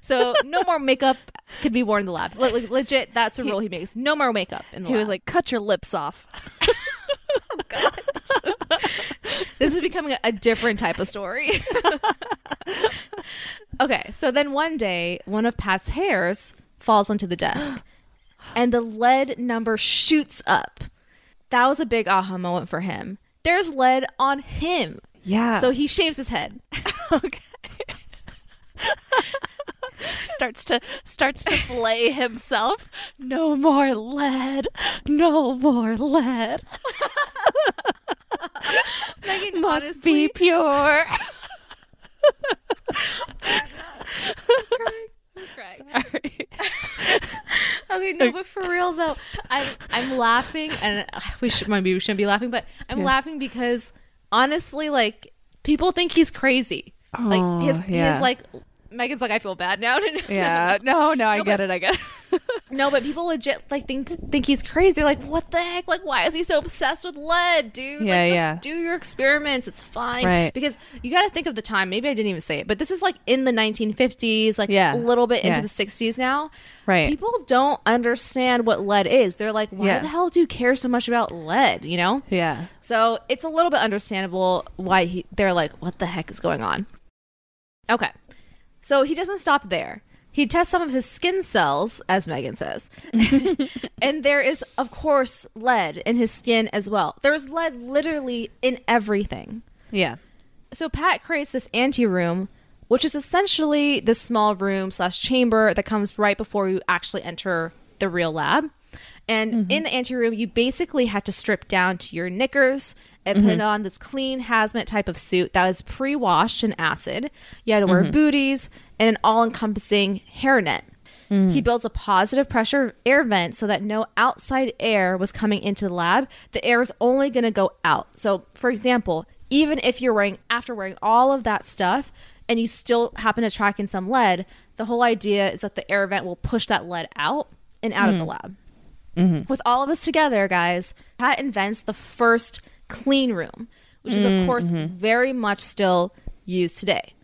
so no more makeup could be worn in the lab. Le- legit that's a rule he makes. No more makeup in the He lab. was like, cut your lips off. This is becoming a, a different type of story. okay, so then one day, one of Pat's hairs falls onto the desk, and the lead number shoots up. That was a big aha moment for him. There's lead on him. Yeah. So he shaves his head. okay. starts to starts to flay himself. No more lead. No more lead. Megan, Must honestly, be pure. Sorry. Okay, no, but for real though, I'm I'm laughing, and we should maybe we shouldn't be laughing, but I'm laughing because honestly, like people think he's crazy. like his Oh, yeah. his like Megan's like I feel bad now. Yeah. No, no, I No, get but- it. I get it. no, but people legit like think think he's crazy. They're like, what the heck? Like, why is he so obsessed with lead, dude? Yeah, like, just yeah. Do your experiments. It's fine. Right. Because you got to think of the time. Maybe I didn't even say it, but this is like in the 1950s, like Yeah. a little bit into Yeah. the 60s now. Right. People don't understand what lead is. They're like, why Yeah. the hell do you care so much about lead? You know? yeah. So it's a little bit understandable why he, they're like, what the heck is going on? Okay. So he doesn't stop there. He tests some of his skin cells, as Megan says. and there is, of course, lead in his skin as well. There's lead literally in everything. Yeah. So Pat creates this anteroom, which is essentially this small room slash chamber that comes right before you actually enter the real lab. And mm-hmm. in the anteroom, you basically had to strip down to your knickers and put mm-hmm. on this clean hazmat type of suit that was pre-washed in acid. You had to wear mm-hmm. booties and an all-encompassing hairnet. Mm. He builds a positive pressure air vent so that no outside air was coming into the lab. The air is only going to go out. So, for example, even if you're wearing after wearing all of that stuff and you still happen to track in some lead, the whole idea is that the air vent will push that lead out and out of the mm. lab. Mm-hmm. With all of us together, guys, Pat invents the first clean room, which is of mm, course mm-hmm. very much still used today.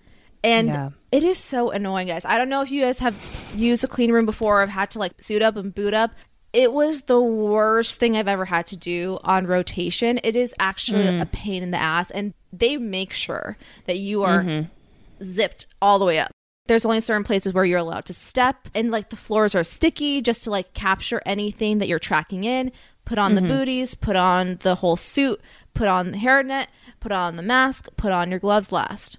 And Yeah. it is so annoying, guys. I don't know if you guys have used a clean room before i have had to like suit up and boot up. It was the worst thing I've ever had to do on rotation. It is actually mm. a pain in the ass. And they make sure that you are mm-hmm. zipped all the way up. There's only certain places where you're allowed to step, and like the floors are sticky just to like capture anything that you're tracking in. Put on the mm-hmm. booties, put on the whole suit, put on the hairnet, put on the mask, put on your gloves last.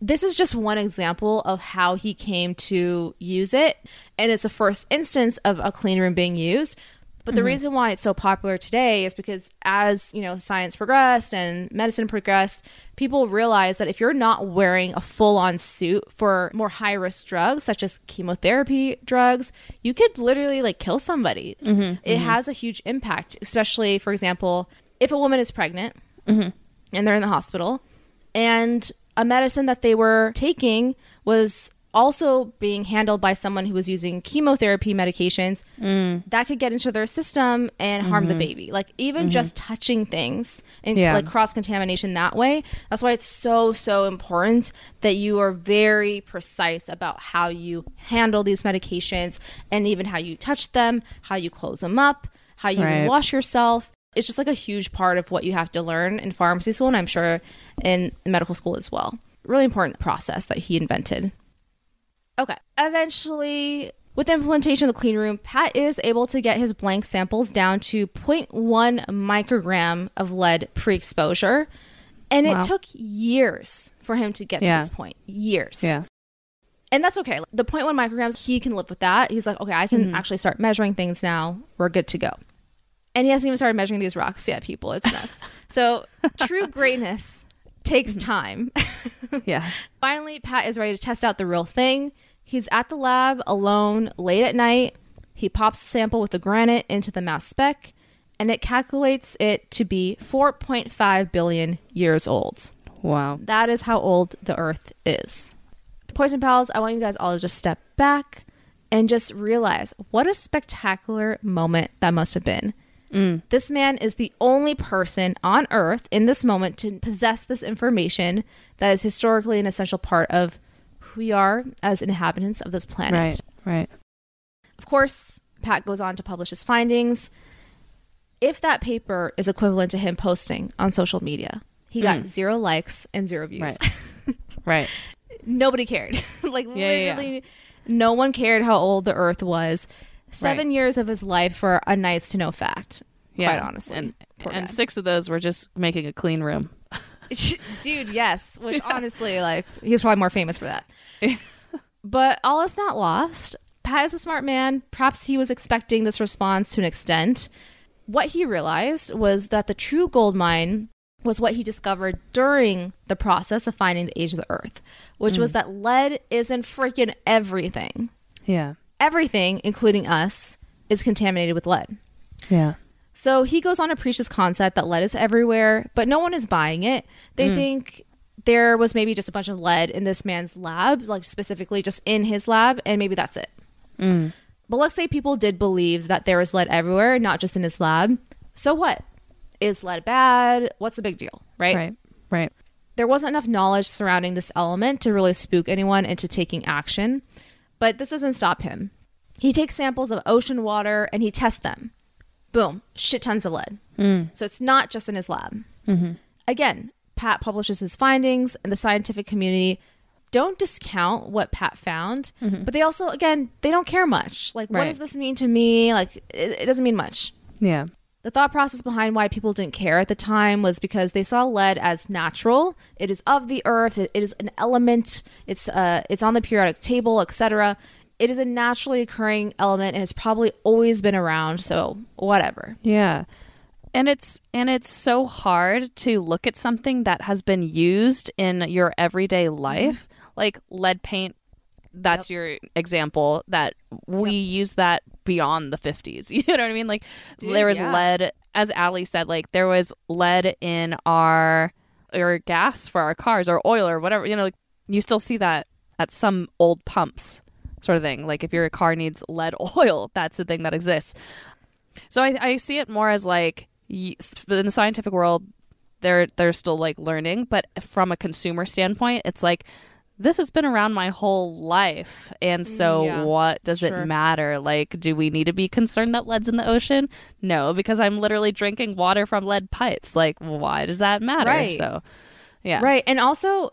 This is just one example of how he came to use it and it's the first instance of a clean room being used But the mm-hmm. reason why it's so popular today is because as, you know, science progressed and medicine progressed, people realized that if you're not wearing a full-on suit for more high-risk drugs such as chemotherapy drugs, you could literally like kill somebody. Mm-hmm. It mm-hmm. has a huge impact, especially for example, if a woman is pregnant and they're in the hospital and a medicine that they were taking was also being handled by someone who was using chemotherapy medications mm. that could get into their system and harm the mm-hmm. baby. Like even mm-hmm. just touching things and Yeah. like cross contamination that way that's why it's so so important that you are very precise about how you handle these medications and even how you touch them how you close them up how you Right. wash yourself. It's just like a huge part of what you have to learn in pharmacy school and i'm sure in medical school as well. Really important process that he invented okay eventually with the implementation of the clean room pat is able to get his blank samples down to 0.1 microgram of lead pre-exposure and Wow. it took years for him to get Yeah. to this point years Yeah. and that's okay. The 0.1 micrograms, he can live with that. He's like, okay, I can mm-hmm. actually start measuring things now. We're good to go. And he hasn't even started measuring these rocks yet, people. It's nuts. so true greatness takes mm-hmm. time. Yeah. Finally, Pat is ready to test out the real thing. He's at the lab alone late at night. He pops a sample with the granite into the mass spec, and it calculates it to be 4.5 billion years old. Wow. That is how old the Earth is. Poison Pals, I want you guys all to just step back and just realize what a spectacular moment that must have been. Mm. This man is the only person on Earth in this moment to possess this information that is historically an essential part of we are as inhabitants of this planet. Right. Right. Of course, Pat goes on to publish his findings. If that paper is equivalent to him posting on social media, he got hmm. zero likes and zero views. Right. Right. Nobody cared. like Yeah, yeah, yeah. literally, no one cared how old the Earth was. Seven Right. years of his life for a nice to know fact. Yeah. Quite honestly, And, and six of those were just making a clean room. dude yes which honestly like he's probably more famous for that. But all is not lost. Pat is a smart man. Perhaps he was expecting this response to an extent. What he realized was that the true gold mine was what he discovered during the process of finding the age of the earth which was mm. that lead is in freaking everything. Yeah. everything including us is contaminated with lead. Yeah. So he goes on to preach this concept that lead is everywhere, but no one is buying it. They mm. think there was maybe just a bunch of lead in this man's lab, like specifically just in his lab, and maybe that's it. Mm. But let's say people did believe that there was lead everywhere, not just in his lab. So what? Is lead bad? What's the big deal, right? Right. Right. There wasn't enough knowledge surrounding this element to really spook anyone into taking action, but this doesn't stop him. He takes samples of ocean water and he tests them. Boom, shit tons of lead. Mm. So it's not just in his lab. Mm-hmm. Again, Pat publishes his findings, and the scientific community don't discount what Pat found, mm-hmm. but they also, again, they don't care much. Like, what does this mean to me? Like, it, it doesn't mean much. Yeah. The thought process behind why people didn't care at the time was because they saw lead as natural. It is of the earth. It, it is an element. It's uh, it's on the periodic table, etc. It is a naturally occurring element, and it's probably always been around. So whatever. Yeah. And it's and it's so hard to look at something that has been used in your everyday mm-hmm. life, like lead paint. That's your example that we use that beyond the 50s. You know what I mean? Like Dude, there was yeah. lead as Ali said like there was lead in our or gas for our cars or oil or whatever, you know, like you still see that at some old pumps sort of thing. Like if your car needs lead oil, that's the thing that exists. So I, I see it more as like in the scientific world, they're they're still like learning, but from a consumer standpoint, it's like this has been around my whole life, and so Mm, yeah. what does Sure. it matter? Like, do we need to be concerned that lead's in the ocean? No, because I'm literally drinking water from lead pipes. Like, why does that matter? Right. So, yeah, Right. And also,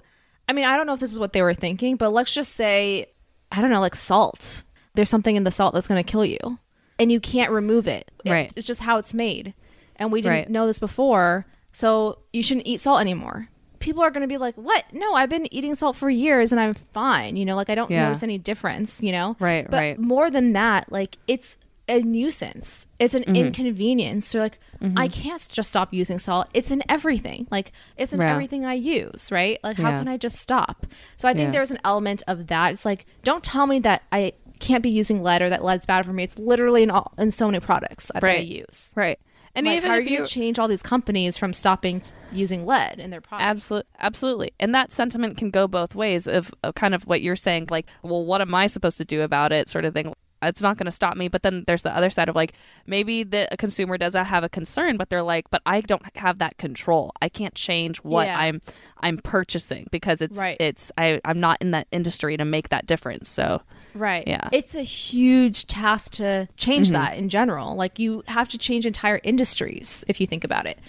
I mean, I don't know if this is what they were thinking, but let's just say, I don't know, like salt. There's something in the salt that's going to kill you, and you can't remove it. Right. It's just how it's made. And we didn't Right. know this before. So you shouldn't eat salt anymore. People are going to be like, what? No, I've been eating salt for years and I'm fine. You know, like I don't Yeah. notice any difference, you know? Right, But right. more than that, like it's a nuisance. It's an Mm-hmm. inconvenience. So like I can't just stop using salt. It's in everything. Like it's in Yeah. everything I use, right? Like how Yeah. can I just stop? So I think Yeah. there's an element of that. It's like don't tell me that I can't be using lead or that lead's bad for me. It's literally in all in so many products that I use. Right. And like, even how if you you going to change all these companies from stopping using lead in their products? Absolutely, absolutely, and that sentiment can go both ways. Of, of kind of what you're saying, like, well, what am I supposed to do about it, sort of thing. It's not going to stop me. But then there's the other side of like maybe the a consumer does have a concern, but they're like, but I don't have that control. I can't change what Yeah. I'm I'm purchasing because it's Right. it's I I'm not in that industry to make that difference. So Right. Yeah. It's a huge task to change Mm-hmm. that in general. Like you have to change entire industries if you think about it.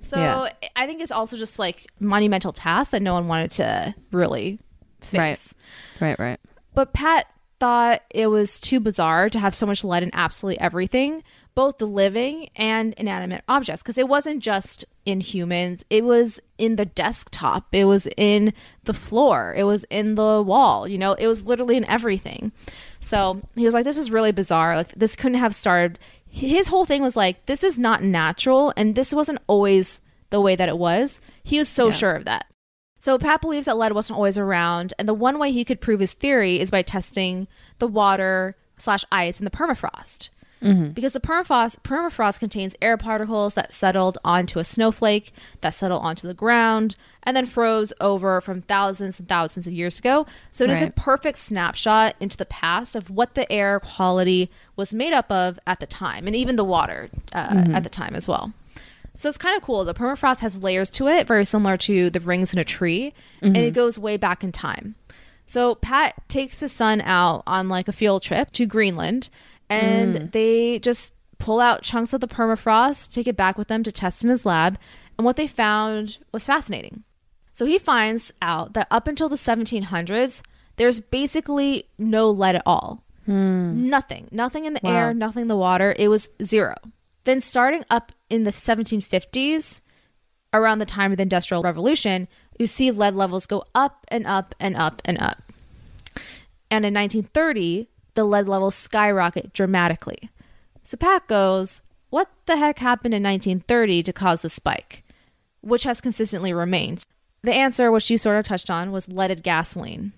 So Yeah. I think it's also just like monumental task that no one wanted to really face. right, right, But Pat thought it was too bizarre to have so much lead in absolutely everything, both the living and inanimate objects, because it wasn't just in humans, it was in the desktop, it was in the floor, it was in the wall, you know, it was literally in everything. So he was like, this is really bizarre. Like, this couldn't have started. His whole thing was like, this is not natural, and this wasn't always the way that it was. He was so sure of that. So Pat believes that lead wasn't always around, and the one way he could prove his theory is by testing the water slash ice in the permafrost. Because the permafrost, permafrost contains air particles that settled onto a snowflake, that settled onto the ground, and then froze over from thousands and thousands of years ago. So it is a perfect snapshot into the past of what the air quality was made up of at the time, and even the water uh, at the time as well. So it's kind of cool. The permafrost has layers to it, very similar to the rings in a tree, and it mm-hmm. goes way back in time. So Pat takes his son out on like a field trip to Greenland, and mm. they just pull out chunks of the permafrost, take it back with them to test in his lab, and what they found was fascinating. So he finds out that up until the 1700s, there's basically no lead at all. Hmm. Nothing. Nothing in the air, nothing in the water. It was zero. Then starting up in the 1750s, around the time of the Industrial Revolution, you see lead levels go up and up and up and up. And in 1930, the lead levels skyrocket dramatically. So Pat goes, What the heck happened in 1930 to cause the spike? Which has consistently remained. The answer, which you sort of touched on, was leaded gasoline.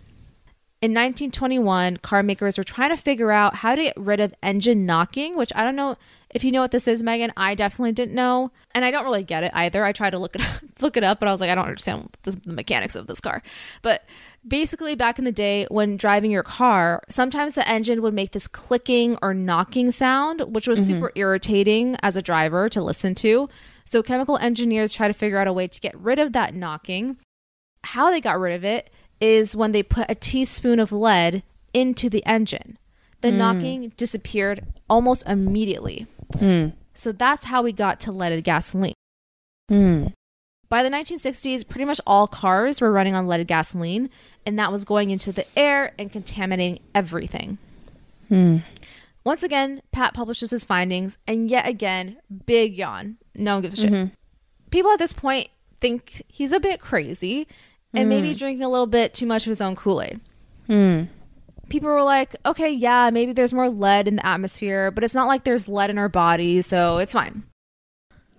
In 1921, car makers were trying to figure out how to get rid of engine knocking, which I don't know if you know what this is, Megan. I definitely didn't know, and I don't really get it either. I tried to look it up, look it up, but I was like, I don't understand the, the mechanics of this car. But basically, back in the day, when driving your car, sometimes the engine would make this clicking or knocking sound, which was mm-hmm. super irritating as a driver to listen to. So chemical engineers try to figure out a way to get rid of that knocking how they got rid of it is when they put a teaspoon of lead into the engine. The hmm. knocking disappeared almost immediately. Hmm. So that's how we got to leaded gasoline. Hmm. By the 1960s, pretty much all cars were running on leaded gasoline, and that was going into the air and contaminating everything. Once again, Pat publishes his findings, and yet again, big yawn. No one gives a shit. Mm-hmm. People at this point think he's a bit crazy and maybe mm. drinking a little bit too much of his own Kool Aid. Mm. People were like, okay, yeah, maybe there's more lead in the atmosphere, but it's not like there's lead in our body, so it's fine.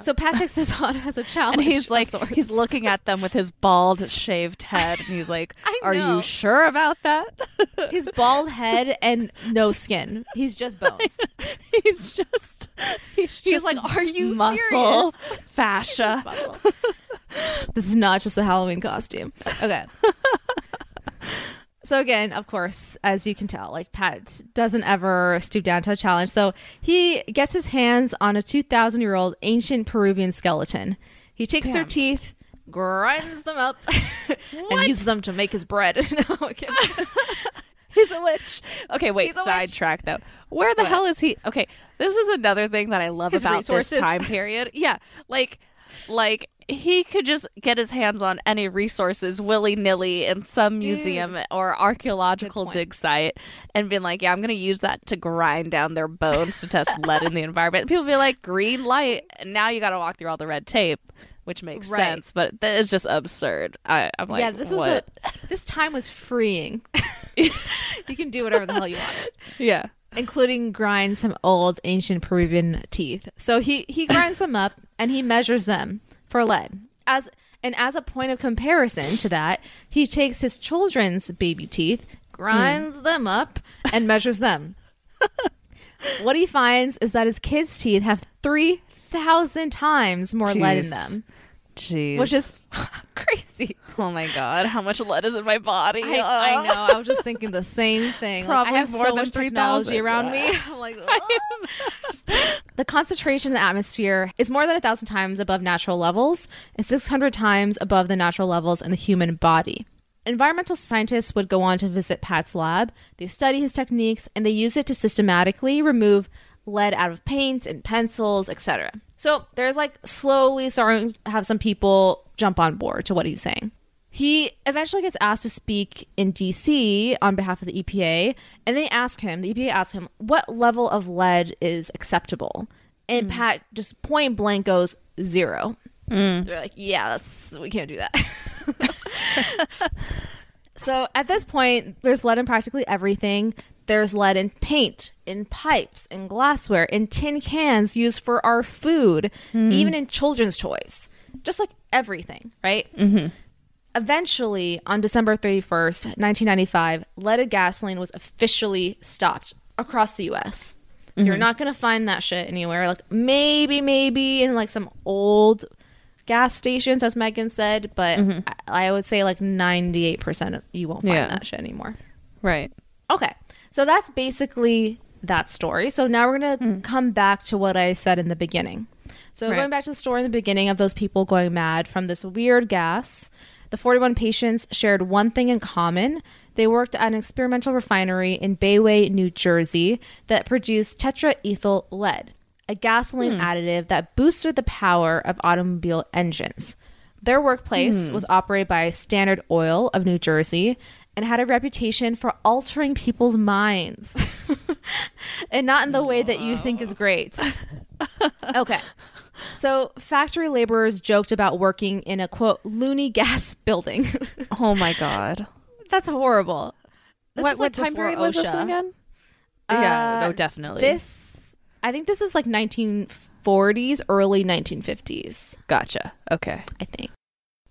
So Patrick takes this on as a challenge. And he's like, he's looking at them with his bald, shaved head, and he's like, "Are you sure about that?" his bald head and no skin. He's just bones. he's just, he's, He's just like, "Are you muscle, serious?" fascia? This is not just a Halloween costume. Okay. so again, of course, as you can tell, like Pat doesn't ever stoop down to a challenge. So he gets his hands on a 2,000 year old ancient Peruvian skeleton. He takes their teeth, grinds them up, and uses them to make his bread. no, okay. He's a witch. Okay, wait. He's a witch. Sidetrack though. Where the What? hell is he? Okay, this is another thing that I love His about resources. this time period. Yeah, like, like he could just get his hands on any resources willy nilly in some museum or archaeological dig site, and been like, "Yeah, I'm going to use that to grind down their bones to test lead in the environment." People be like, "Green light," and now you got to walk through all the red tape. Which makes Right. sense, but that is just absurd. I, I'm like, yeah, this was what? a this time was freeing. you can do whatever the hell you want. yeah. including grind some old ancient Peruvian teeth. So he he grinds them up and he measures them for lead. As and as a point of comparison to that, he takes his children's baby teeth, grinds hmm. them up, and measures them. what he finds is that his kids' teeth have three thousand times more lead in them, Jeez. which is crazy. oh my god, how much lead is in my body? I, I know. I was just thinking the same thing. Like, Probably I have more so than much technology 3,000, around yeah. me. I'm like, the concentration in the atmosphere is more than a thousand times above natural levels and 600 times above the natural levels in the human body. Environmental scientists would go on to visit Pat's lab. They study his techniques and they use it to systematically remove lead out of paint and pencils, etc. So there's like slowly starting to have some people jump on board to what he's saying. He eventually gets asked to speak in DC on behalf of the EPA, and they ask him, the EPA asks him, what level of lead is acceptable? And hmm. Pat just point blank goes, zero. Hmm. They're like, yeah, that's, we can't do that. so at this point, there's lead in practically everything. There's lead in paint, in pipes, in glassware, in tin cans used for our food, hmm. even in children's toys. Just like everything, right? Mm-hmm. Eventually, on December 31st, 1995, leaded gasoline was officially stopped across the US. So you're mm-hmm. not going to find that shit anywhere. Like maybe, maybe in like some old gas stations, as Megan said, but mm-hmm. I, I would say like 98% of, you won't find Yeah. that shit anymore. Right. Okay. So that's basically that story. So now we're going to hmm. come back to what I said in the beginning. So Right. going back to the story in the beginning of those people going mad from this weird gas, the 41 patients shared one thing in common. They worked at an experimental refinery in Bayway, New Jersey that produced tetraethyl lead, a gasoline additive that boosted the power of automobile engines. Their workplace was operated by Standard Oil of New Jersey and had a reputation for altering people's minds. and not in the way that you think is great. Okay. So, factory laborers joked about working in a quote loony gas building. Oh my god. That's horrible. This what is, like, what time period was this again? Uh, yeah, no, definitely. This, I think this is like 1940s, early 1950s. gotcha. Okay. I think.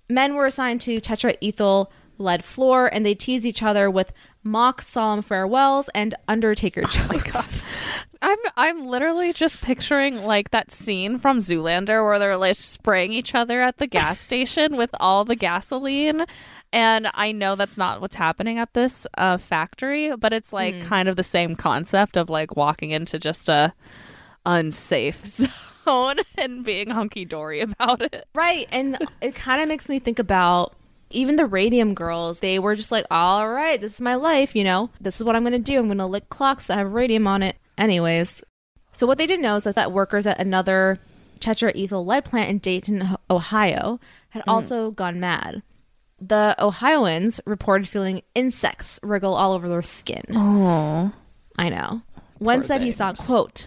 Men were assigned to tetraethyl lead floor and they tease each other with mock solemn farewells and undertaker oh jokes. I'm I'm literally just picturing like that scene from Zoolander where they're like spraying each other at the gas station with all the gasoline. And I know that's not what's happening at this uh, factory, but it's like kind of the same concept of like walking into just a unsafe zone and being hunky dory about it. right. And it kind of makes me think about even the radium girls. They were just like, all right, this is my life, you know, this is what I'm going to do. I'm going to lick clocks that have radium on it. Anyways, so what they didn't know is that, that workers at another tetraethyl lead plant in Dayton, Ohio, had also gone mad. The Ohioans reported feeling insects wriggle all over their skin. Oh. I know. One said he saw, quote,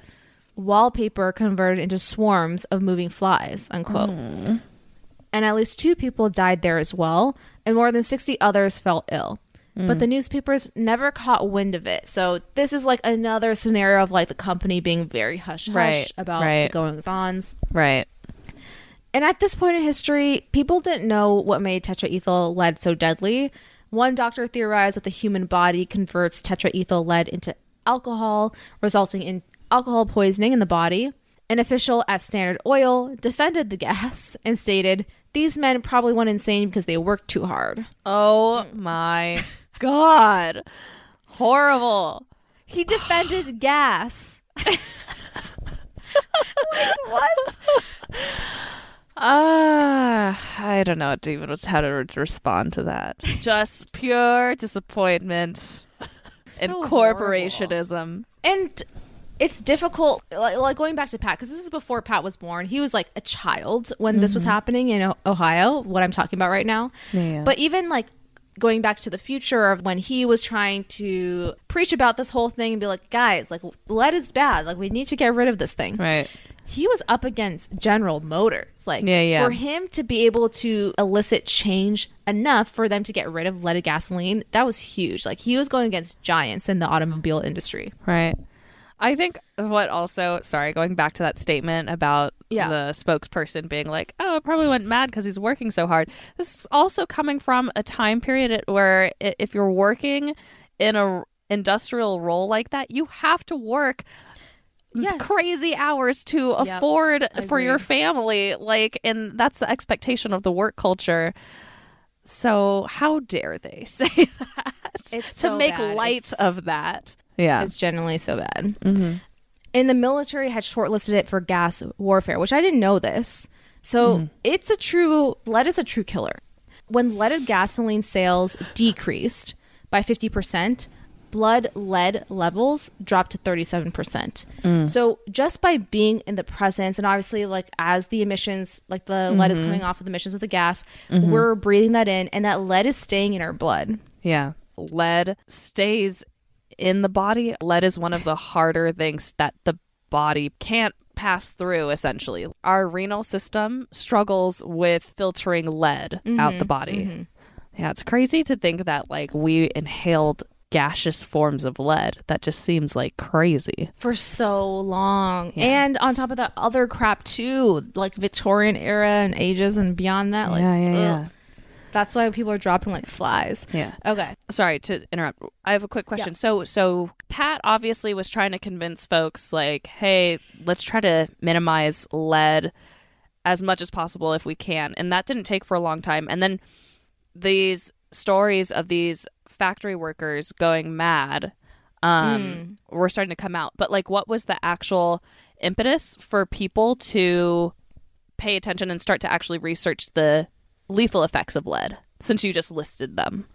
wallpaper converted into swarms of moving flies, unquote. And at least two people died there as well, and more than 60 others fell ill. But the newspapers never caught wind of it. So this is like another scenario of like the company being very hush hush Right, about right. the goings ons. Right. And at this point in history, people didn't know what made tetraethyl lead so deadly. One doctor theorized that the human body converts tetraethyl lead into alcohol, resulting in alcohol poisoning in the body. An official at Standard Oil defended the gas and stated, These men probably went insane because they worked too hard. Oh my god. Horrible. He defended gas. What? Uh, I don't know what to even how to re- respond to that. Just pure disappointment and So corporationism. and it's difficult like, like going back to pat because this is before pat was born he was like a child when this was happening in O- ohio what i'm talking about right now Yeah. but even like going back to the future of when he was trying to preach about this whole thing and be like guys like lead is bad like we need to get rid of this thing Right. He was up against General Motors. Like, Yeah, yeah. for him to be able to elicit change enough for them to get rid of leaded gasoline, that was huge. Like, he was going against giants in the automobile industry. Right. I think what also, sorry, going back to that statement about Yeah. the spokesperson being like, oh, it probably went mad because he's working so hard. This is also coming from a time period where if you're working in a industrial role like that, you have to work Yes. crazy hours to Yep. afford for your family. Like, and that's the expectation of the work culture. So how dare they say that? It's to so make bad. light It's- of that. Yeah. It's generally so bad. Mm-hmm. And the military had shortlisted it for gas warfare, which I didn't know this. So Mm-hmm. it's a true lead is a true killer. When leaded gasoline sales decreased by 50%, blood lead levels dropped to 37%. Mm. So just by being in the presence and obviously like as the emissions like the lead is Mm-hmm. coming off of the emissions of the gas, we're breathing that in and that lead is staying in our blood. Yeah. Lead stays in the body. Lead is one of the harder things that the body can't pass through, essentially. Our renal system struggles with filtering lead out the body. Yeah, it's crazy to think that, like, we inhaled gaseous forms of lead. That just seems like crazy. for so long. Yeah. And on top of that, other crap too, like Victorian era and ages and beyond that. Like, yeah, yeah, yeah. That's why people are dropping like flies. Yeah. Okay. sorry to interrupt i have a quick question so so pat obviously was trying to convince folks like hey let's try to minimize lead as much as possible if we can and that didn't take for a long time and then these stories of these factory workers going mad um were starting to come out but like what was the actual impetus for people to pay attention and start to actually research the lethal effects of lead since you just listed them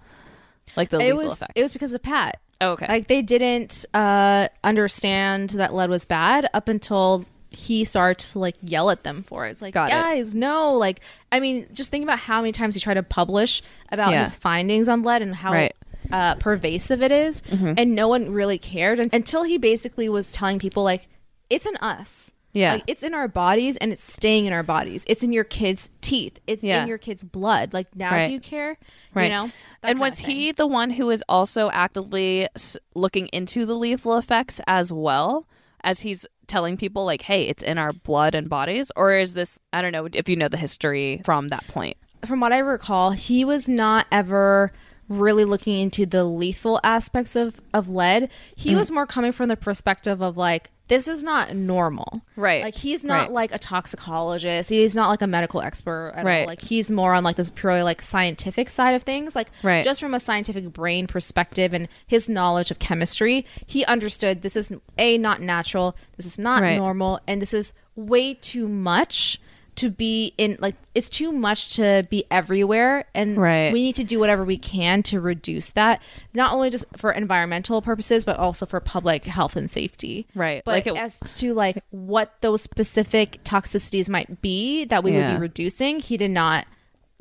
like the It lethal was effects it was because of Pat. Oh, okay. Like they didn't uh understand that lead was bad up until he started to like yell at them for it. It's like, Got it. guys, no. Like, I mean, just think about how many times he tried to publish about Yeah. his findings on lead and how Right. Uh, pervasive it is, and no one really cared until he basically was telling people like, it's in us. Yeah. Like, it's in our bodies and it's staying in our bodies. It's in your kid's teeth. It's Yeah. in your kid's blood. Like now, Right. do you care? Right. You know. And was he the one who is also actively looking into the lethal effects as well as he's telling people like hey it's in our blood and bodies or is this i don't know if you know the history from that point from what I recall, he was not ever really looking into the lethal aspects of, of lead. He Mm. was more coming from the perspective of like, this is not normal. Right. Like he's not Right. like a toxicologist. He's not like a medical expert at Right. all. Like he's more on like this purely like scientific side of things. Like Right. just from a scientific brain perspective and his knowledge of chemistry, he understood this is a not natural, this is not normal, and this is way too much to be in like it's too much to be everywhere and Right. we need to do whatever we can to reduce that not only just for environmental purposes but also for public health and safety Right. but Like it- as to like what those specific toxicities might be that we would be reducing he did not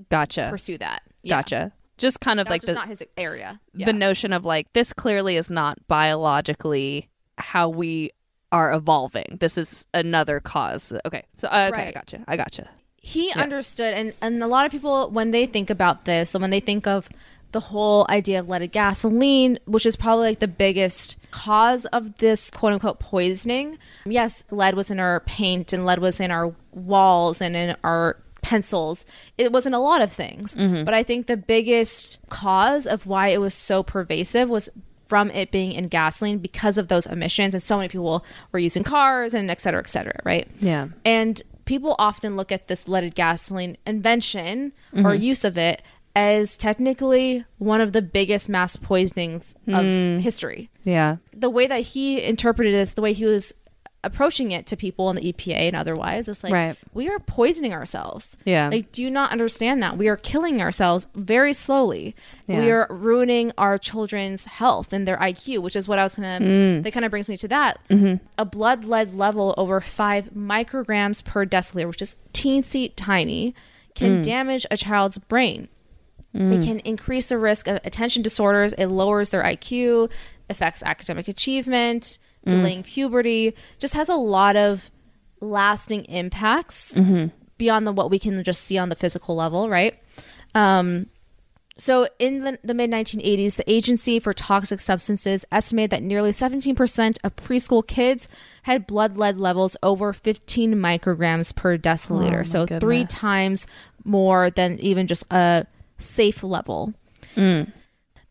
gotcha pursue that Yeah. gotcha just kind of That's like the, not his area Yeah. the notion of like this clearly is not biologically how we are evolving. This is another cause. Okay. So uh, okay i Right. gotcha. I gotcha. He understood and and a lot of people when they think about this and when they think of the whole idea of leaded gasoline which is probably like the biggest cause of this quote unquote poisoning yes lead was in our paint and lead was in our walls and in our pencils. It was in a lot of things. But i think the biggest cause of why it was so pervasive was from it being in gasoline because of those emissions and so many people were using cars and et cetera et cetera right Yeah. and people often look at this leaded gasoline invention or Mm-hmm. use of it as technically one of the biggest mass poisonings of Mm. history. yeah The way that he interpreted this, the way he was approaching it to people in the EPA and otherwise was like, Right. we are poisoning ourselves. Yeah. Like, do not understand that? We are killing ourselves very slowly. Yeah. We are ruining our children's health and their IQ, which is what I was going to, Mm. that kind of brings me to that. Mm-hmm. A blood lead level over five micrograms per deciliter, which is teensy tiny, Mm. can damage a child's brain. It can increase the risk of attention disorders. It lowers their IQ, affects academic achievement, delaying puberty. Just has a lot of lasting impacts beyond the what we can just see on the physical level, right? Um, So, in the, the mid 1980s, the Agency for Toxic Substances estimated that nearly 17% of preschool kids had blood lead levels over 15 micrograms per deciliter. Oh, so, three times more than even just a safe level. Mm.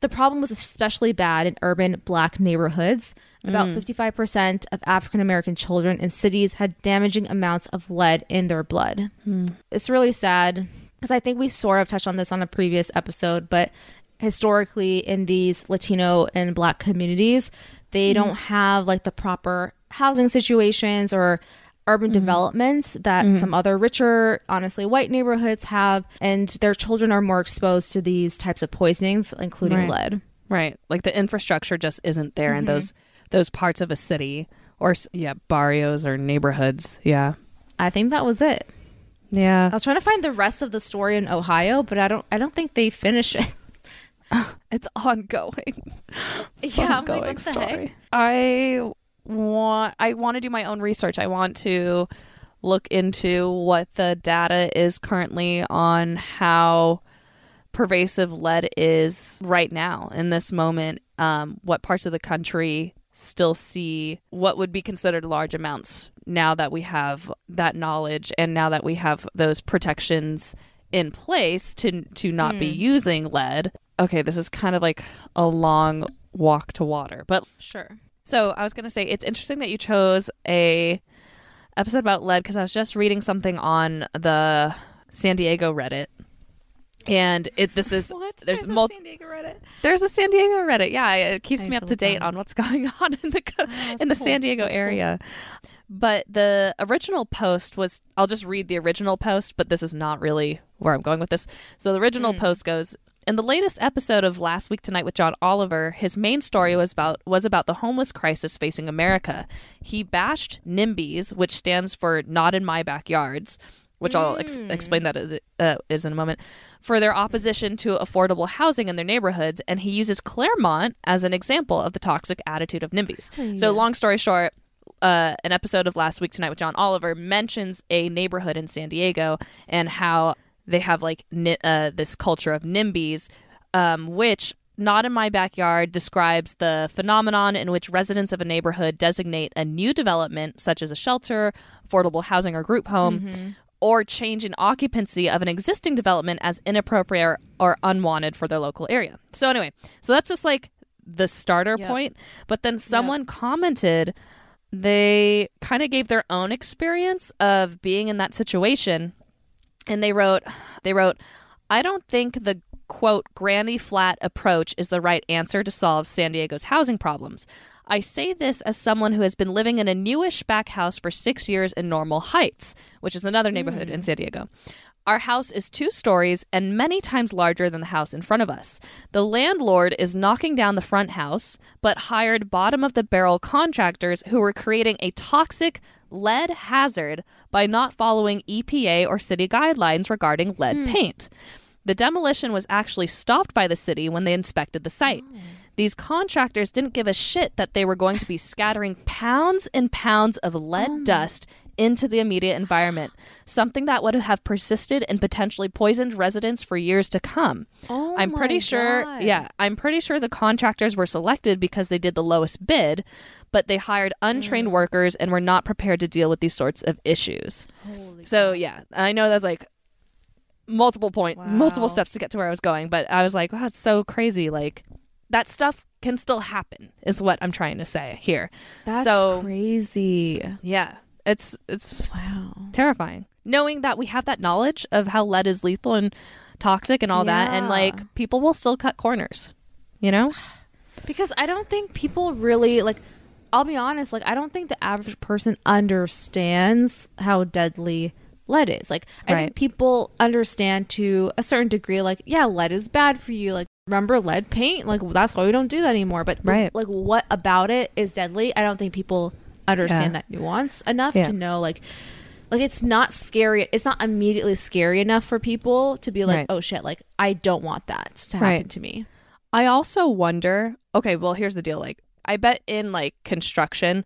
The problem was especially bad in urban black neighborhoods. About Mm. 55% of African American children in cities had damaging amounts of lead in their blood. Mm. It's really sad because I think we sort of touched on this on a previous episode, but historically in these Latino and black communities, they Mm-hmm. don't have like the proper housing situations or urban Mm-hmm. developments that some other richer, honestly white neighborhoods have, and their children are more exposed to these types of poisonings, including Right. lead. Right. Like the infrastructure just isn't there in those those parts of a city or yeah, barrios or neighborhoods. Yeah. I think that was it. Yeah. I was trying to find the rest of the story in Ohio, but I don't I don't think they finish it. It's ongoing. It's Yeah, I'm like, ongoing heck? story. I want I want to do my own research. I want to look into what the data is currently on how pervasive lead is right now in this moment. Um, what parts of the country still see what would be considered large amounts now that we have that knowledge and now that we have those protections in place to to not be using lead. Okay, this is kind of like a long walk to water, but Sure. So I was gonna say it's interesting that you chose a episode about lead because I was just reading something on the San Diego Reddit, and it this is What? there's multi- Diego Reddit. there's a San Diego Reddit. Yeah, it keeps I me up to to date on what's going on in the co- that's in the cool. San Diego That's cool. area. But the original post was I'll just read the original post, but this is not really where I'm going with this. So the original Hmm. post goes in the latest episode of Last Week Tonight with John Oliver, his main story was about was about the homeless crisis facing America. He bashed NIMBYs, which stands for Not in My Backyards, which I'll ex- Hmm. explain that is, uh, is in a moment, for their opposition to affordable housing in their neighborhoods, and he uses Clairemont as an example of the toxic attitude of NIMBYs. So, long story short, uh, an episode of Last Week Tonight with John Oliver mentions a neighborhood in San Diego and how they have like ni- uh, this culture of NIMBYs, um, which not in my backyard describes the phenomenon in which residents of a neighborhood designate a new development, such as a shelter, affordable housing, or group home. Or change in occupancy of an existing development as inappropriate or unwanted for their local area. So, anyway, so that's just like the starter Yep. point. But then someone commented they kind of gave their own experience of being in that situation and they wrote they wrote i don't think the quote granny flat approach is the right answer to solve san diego's housing problems. I say this as someone who has been living in a newish back house for six years in normal heights which is another neighborhood in hmm. san diego our house is two stories and many times larger than the house in front of us. The landlord is knocking down the front house, but hired bottom of the barrel contractors who were creating a toxic lead hazard by not following EPA or city guidelines regarding lead hmm. paint. The demolition was actually stopped by the city when they inspected the site. Oh. These contractors didn't give a shit that they were going to be scattering pounds and pounds of lead oh dust into the immediate environment, something that would have persisted and potentially poisoned residents for years to come. Oh I'm pretty sure, God. yeah, I'm pretty sure the contractors were selected because they did the lowest bid, but they hired untrained mm. workers and were not prepared to deal with these sorts of issues. Holy So yeah, I know that's like multiple point, multiple steps to get to where I was going, but I was like, wow, it's so crazy. Like that stuff can still happen, is what I'm trying to say here. That's So- crazy. Yeah, it's it's Wow. terrifying knowing that we have that knowledge of how lead is lethal and toxic and all that, and Yeah. like people will still cut corners. You know? Because I don't think people really like I'll be honest, like I don't think the average person understands how deadly lead is. Like I Right. think people understand to a certain degree like yeah, lead is bad for you. Like remember lead paint? Like that's why we don't do that anymore. But Right. like what about it is deadly? I don't think people understand Yeah. that nuance enough Yeah. to know like like it's not scary it's not immediately scary enough for people to be like Right. oh shit like i don't want that to happen Right. to me I also wonder. Okay, well, here's the deal. Like, I bet in like construction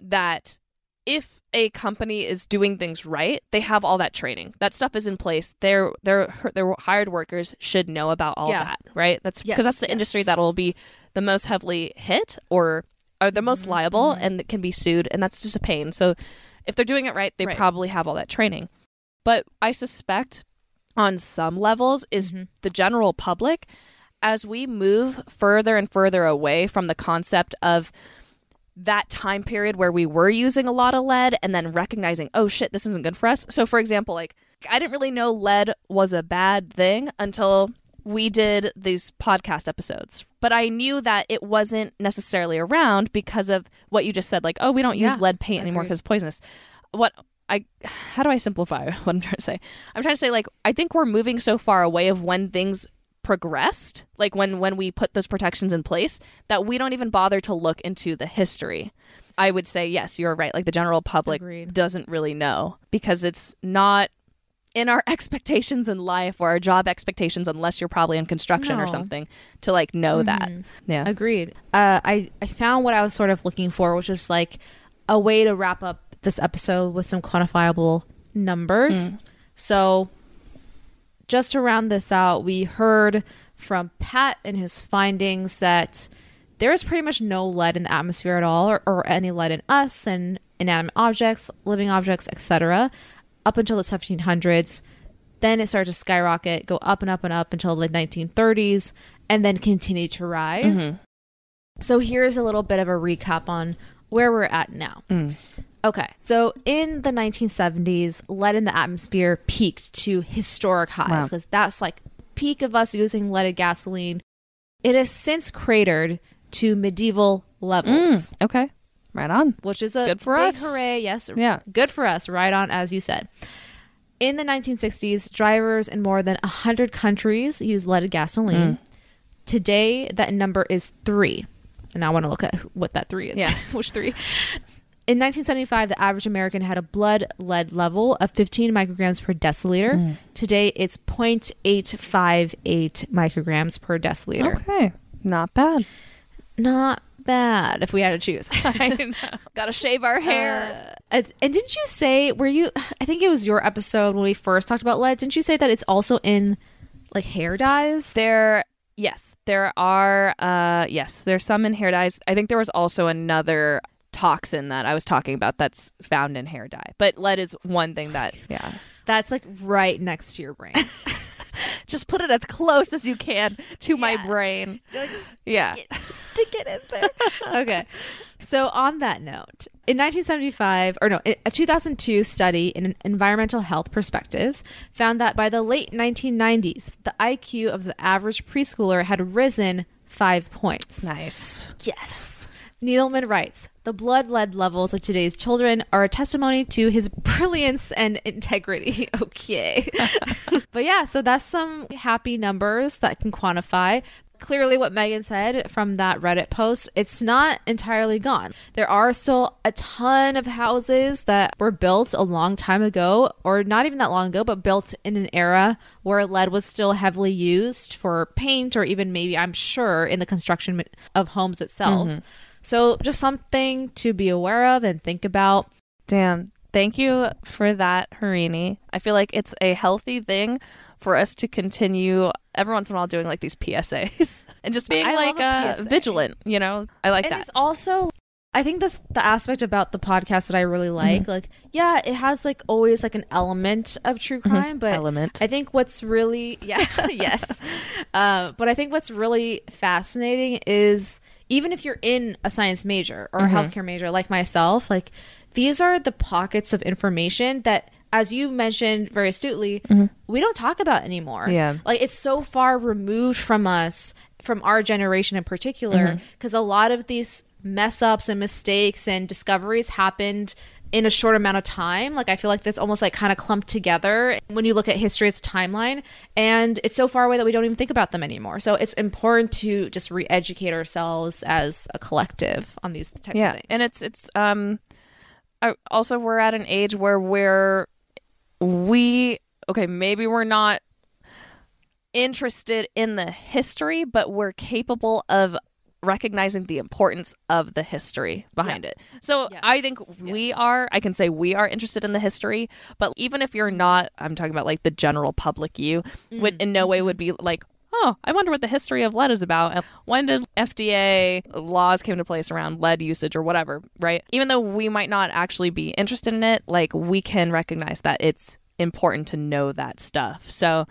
that if a company is doing things right, they have all that training. That stuff is in place. Their their their hired workers should know about all Yeah. that, right? That's because Yes, that's the industry that will be the most heavily hit or are the most Mm-hmm, liable and can be sued, and that's just a pain. So if they're doing it right, they Right. probably have all that training. But I suspect on some levels is Mhm. the general public as we move further and further away from the concept of that time period where we were using a lot of lead and then recognizing, oh shit, this isn't good for us. So, for example, like I didn't really know lead was a bad thing until we did these podcast episodes. But I knew that it wasn't necessarily around because of what you just said, like, oh, we don't use Yeah, lead paint anymore because it's poisonous. What I how do I simplify what I'm trying to say? I'm trying to say like I think we're moving so far away of when things progressed, like when when we put those protections in place, that we don't even bother to look into the history. I would say yes, you're right. Like the general public Agreed. doesn't really know because it's not in our expectations in life or our job expectations unless you're probably in construction or something to like know that. Mhm. Yeah. Agreed. Uh, I I found what I was sort of looking for, which is like a way to wrap up this episode with some quantifiable numbers. So, just to round this out, we heard from Pat and his findings that there is pretty much no lead in the atmosphere at all, or, or any lead in us and inanimate objects, living objects, etc. Up until the 1700s. Then it started to skyrocket, go up and up and up until the 1930s, and then continue to rise. Mhm. So here's a little bit of a recap on where we're at now. Mm. Okay. So in the 1970s, lead in the atmosphere peaked to historic highs Wow. because that's like peak of us using leaded gasoline. It has since cratered to medieval levels, Mm. Okay. Right on. which is a Good for us. hooray. Yes. Yeah. Good for us. Right on, as you said. In the 1960s, drivers in more than 100 countries use leaded gasoline. Mm. Today, that number is three. And I want to look at what that three is. Yeah. Which three? In 1975, the average American had a blood lead level of 15 micrograms per deciliter. Mm. Today, it's 0.858 micrograms per deciliter. Okay. Not bad. Not bad if we had to choose. I know. Gotta shave our hair. Uh, and and didn't you say were you? I think it was your episode when we first talked about lead. Didn't you say that it's also in like hair dyes? There, yes, there are. Uh, yes, there's some in hair dyes. I think there was also another toxin that I was talking about that's found in hair dye. But lead is one thing that, yeah. That's like right next to your brain. Just put it as close as you can to my brain. Yeah. Stick it in there. okay. So on that note, in 1975, or no, a 2002 study in Environmental Health Perspectives found that by the late 1990s, the IQ of the average preschooler had risen five points. Nice. Yes. Needleman writes The blood lead levels of today's children are a testimony to his brilliance and integrity. Okay. but yeah, so that's some happy numbers that can quantify. Clearly, what Megan said from that Reddit post, it's not entirely gone. There are still a ton of houses that were built a long time ago, or not even that long ago, but built in an era where lead was still heavily used for paint, or even maybe, I'm sure, in the construction of homes itself. Mm-hmm. So, just something to be aware of and think about. Damn. Thank you for that, Harini. I feel like it's a healthy thing for us to continue every once in a while doing like these PSAs and just being I like uh, vigilant, you know? I like and that. it's also I think that's the aspect about the podcast that I really like. Like, yeah, it has like always like an element of true crime, but Element. I think what's really yeah, yes. Uh, but I think what's really fascinating is even if you're in a science major or a healthcare major like myself, like these are the pockets of information that as you mentioned very astutely, we don't talk about anymore. Yeah. Like it's so far removed from us, from our generation in particular, Mm-hmm. because a lot of these mess ups and mistakes and discoveries happened in a short amount of time. Like I feel like that's almost like kind of clumped together when you look at history as a timeline. And it's so far away that we don't even think about them anymore. So it's important to just re educate ourselves as a collective on these types of yeah things. and it's it's um I, also we're at an age where we're we okay maybe we're not interested in the history but we're capable of recognizing the importance of the history behind it. So I think Yes, we yes. are, I can say we are interested in the history, but even if you're not, I'm talking about like the general public you, would mm-hmm. in no way mm-hmm. would be like, oh, I wonder what the history of lead is about. And when did FDA laws came into place around lead usage or whatever, right? Even though we might not actually be interested in it, like we can recognize that it's important to know that stuff. So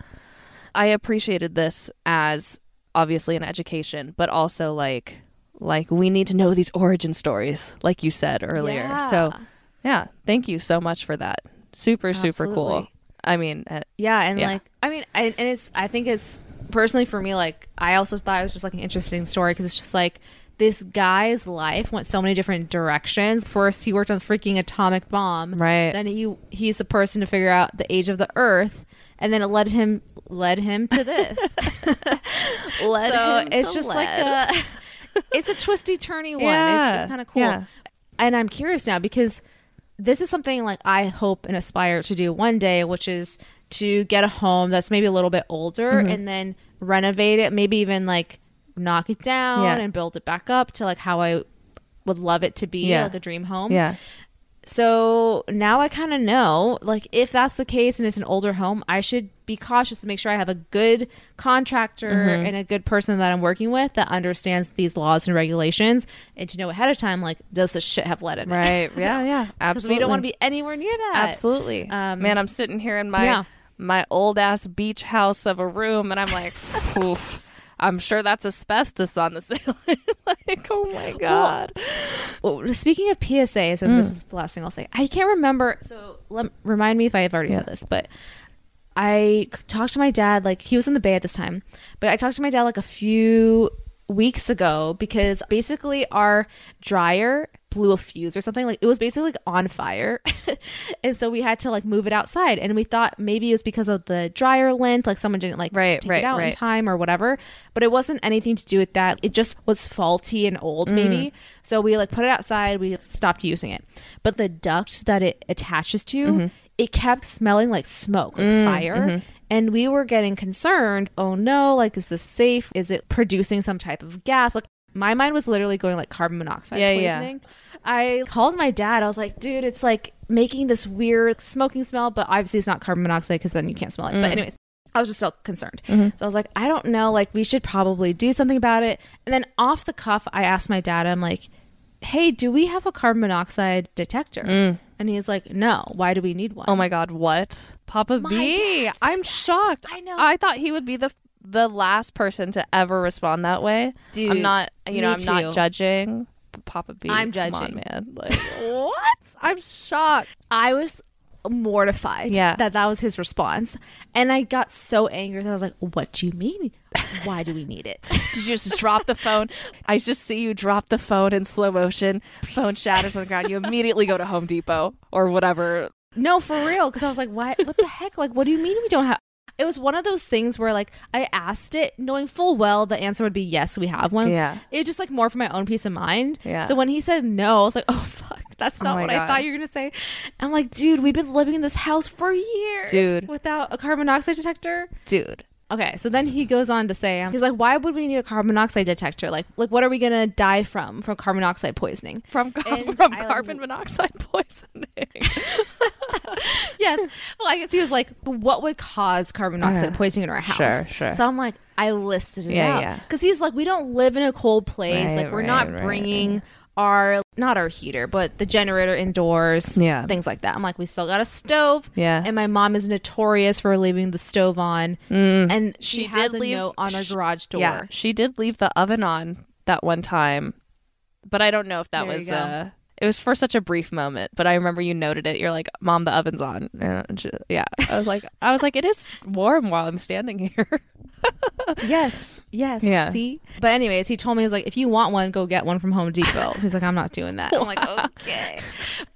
I appreciated this as obviously an education, but also like like we need to know these origin stories, like you said earlier. So Yeah. yeah, thank you so much for that. Super super cool. I mean, uh, Yeah, and Yeah. like I mean, I, and it's I think it's personally for me like I also thought it was just like an interesting story because it's just like this guy's life went so many different directions. First, he worked on the freaking atomic bomb. Right. Then he he's the person to figure out the age of the Earth, and then it led him led him to this. led so him it's just lead. like a it's a twisty turny one. Yeah, It's, it's kind of cool. yeah. And I'm curious now because this is something like I hope and aspire to do one day, which is to get a home that's maybe a little bit older Mm-hmm. and then renovate it, maybe even like knock it down Yeah. and build it back up to like how I would love it to be, Yeah. like a dream home. yeah. So now I kind of know, like, if that's the case and it's an older home, I should be cautious to make sure I have a good contractor Mm-hmm. and a good person that I'm working with that understands these laws and regulations and to know ahead of time, like, does this shit have lead in it? Right. Yeah, yeah. Absolutely. we don't want to be anywhere near that. Absolutely. Um, Man, I'm sitting here in my yeah. my old ass beach house of a room, and I'm like, oof, I'm sure that's asbestos on the ceiling. like, oh my god. Well, speaking of PSAs, and this mm. is the last thing I'll say. I can't remember. So let, remind me if I have already said this, but I talked to my dad. Like he was in the Bay at this time, but I talked to my dad like a few weeks ago because basically our dryer blew a fuse or something like it was basically like on fire. And so we had to like move it outside. And we thought maybe it was because of the dryer lint like someone didn't like Right, take right, it out in time or whatever. But it wasn't anything to do with that. It just was faulty and old Mm. maybe. So we like put it outside. We stopped using it. But the duct that it attaches to Mm-hmm. it kept smelling like smoke like Mm, fire. mm-hmm. and we were getting concerned oh no like is this safe? Is it producing some type of gas? Like my mind was literally going like carbon monoxide Yeah, yeah. poisoning i called my dad i was like dude it's like making this weird smoking smell but obviously it's not carbon monoxide because then you can't smell it Mm. but anyways I was just still concerned. Mm-hmm. So I was like, I don't know. Like, we should probably do something about it. And then off the cuff, I asked my dad, I'm like, hey, do we have a carbon monoxide detector? And he's like, no. Why do we need one? Mm. Oh my god, what? Papa B. dad I'm shocked. I know. I thought he would be the the last person to ever respond that way. Dude, I'm not, you know, I'm not judging. Papa B. I'm come on, judging. man. Like, what? I'm shocked. I was mortified Yeah. that that was his response. And I got so angry that I was like, what do you mean? Why do we need it? Did you just drop the phone? I just see you drop the phone in slow motion. Phone shatters on the ground. You immediately go to Home Depot or whatever. No, for real. Because I was like, what? What the heck? Like, what do you mean we don't have? It was one of those things where, like, I asked it knowing full well the answer would be yes, we have one. Yeah. It just like more for my own peace of mind. Yeah. So when he said no, I was like, oh fuck, that's Oh not my what God. I thought you were gonna say. I'm like, dude, we've been living in this house for years, Dude. without a carbon monoxide detector. Dude. Okay, so then he goes on to say, he's like, why would we need a carbon monoxide detector? Like, like what are we gonna die from from carbon monoxide poisoning? From, And from I- carbon monoxide poisoning. yes. Well, I guess he was like, what would cause carbon monoxide Uh, poisoning in our house? sure, sure. So I'm like, I listed it Yeah, out. yeah. Because he's like, we don't live in a cold place. Right, like, we're right, not right. bringing our, not our heater, but the generator indoors. Yeah. Things like that. I'm like, we still got a stove. Yeah. And my mom is notorious for leaving the stove on. Mm. And she, She has did a leave- note on her sh- garage door. Yeah, she did leave the oven on that one time, but I don't know if that There was. go. It was for such a brief moment, but I remember you noted it. You're like, "Mom, the oven's on." And she- yeah, I was like, I was like, it is warm while I'm standing here. Yes. Yes. Yeah. See? But anyways, he told me, he's like, if you want one, go get one from Home Depot. He's like, I'm not doing that. I'm like, okay.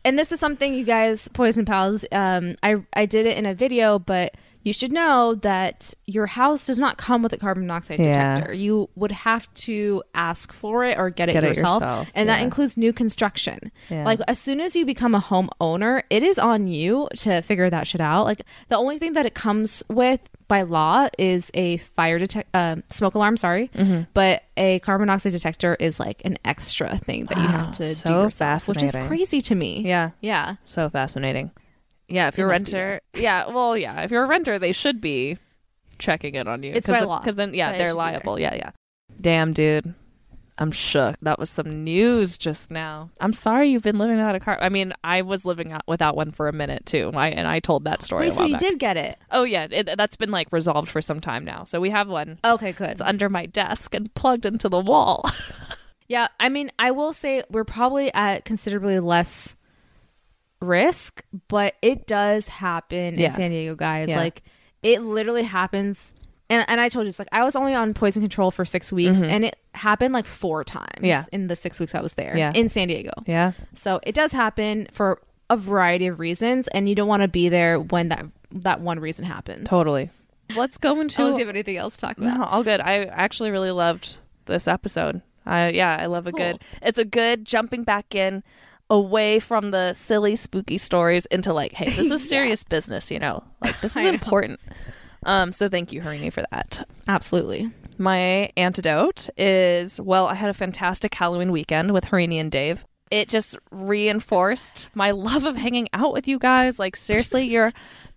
And this is something you guys, Poison Pals, um, I, I did it in a video, but you should know that your house does not come with a carbon monoxide Yeah. detector. You would have to ask for it or get it, Get it yourself. yourself, And that includes new construction. Yeah. Like as soon as you become a homeowner, it is on you to figure that shit out. Like the only thing that it comes with by law is a fire detect uh, smoke alarm sorry Mm-hmm. but a carbon monoxide detector is like an extra thing that you have to do So yourself which is crazy to me Yeah. yeah So fascinating. Yeah, if you're a renter, yeah, well, yeah, if you're a renter, they should be checking in on you. It's by the- law Because then, yeah, that they're should be there. liable. Yeah, yeah. Damn, dude. I'm shook. That was some news just now. I'm sorry you've been living without a car. I mean, I was living out without one for a minute too. I, and I told that story. wait so you back. did get it Oh yeah, it, that's been like resolved for some time now. So we have one. okay good It's under my desk and plugged into the wall. Yeah, I mean, I will say we're probably at considerably less risk, but it does happen Yeah. in San Diego, guys. Yeah. Like it literally happens. And, and I told you, it's like I was only on poison control for six weeks, and it happened like four times Mm-hmm. Yeah. in the six weeks I was there Yeah. in San Diego. yeah. So it does happen for a variety of reasons, and you don't want to be there when that that one reason happens. Totally. Let's go into. Unless you have anything else to talk about. No, all good. I actually really loved this episode. I yeah, I love a good. It's a good jumping back in away from the silly spooky stories into like, hey, this is serious business, you know. Like this is important. Um so thank you Harini for that. Absolutely. My antidote is well, I had a fantastic Halloween weekend with Harini and Dave. It just reinforced my love of hanging out with you guys. Like seriously, you're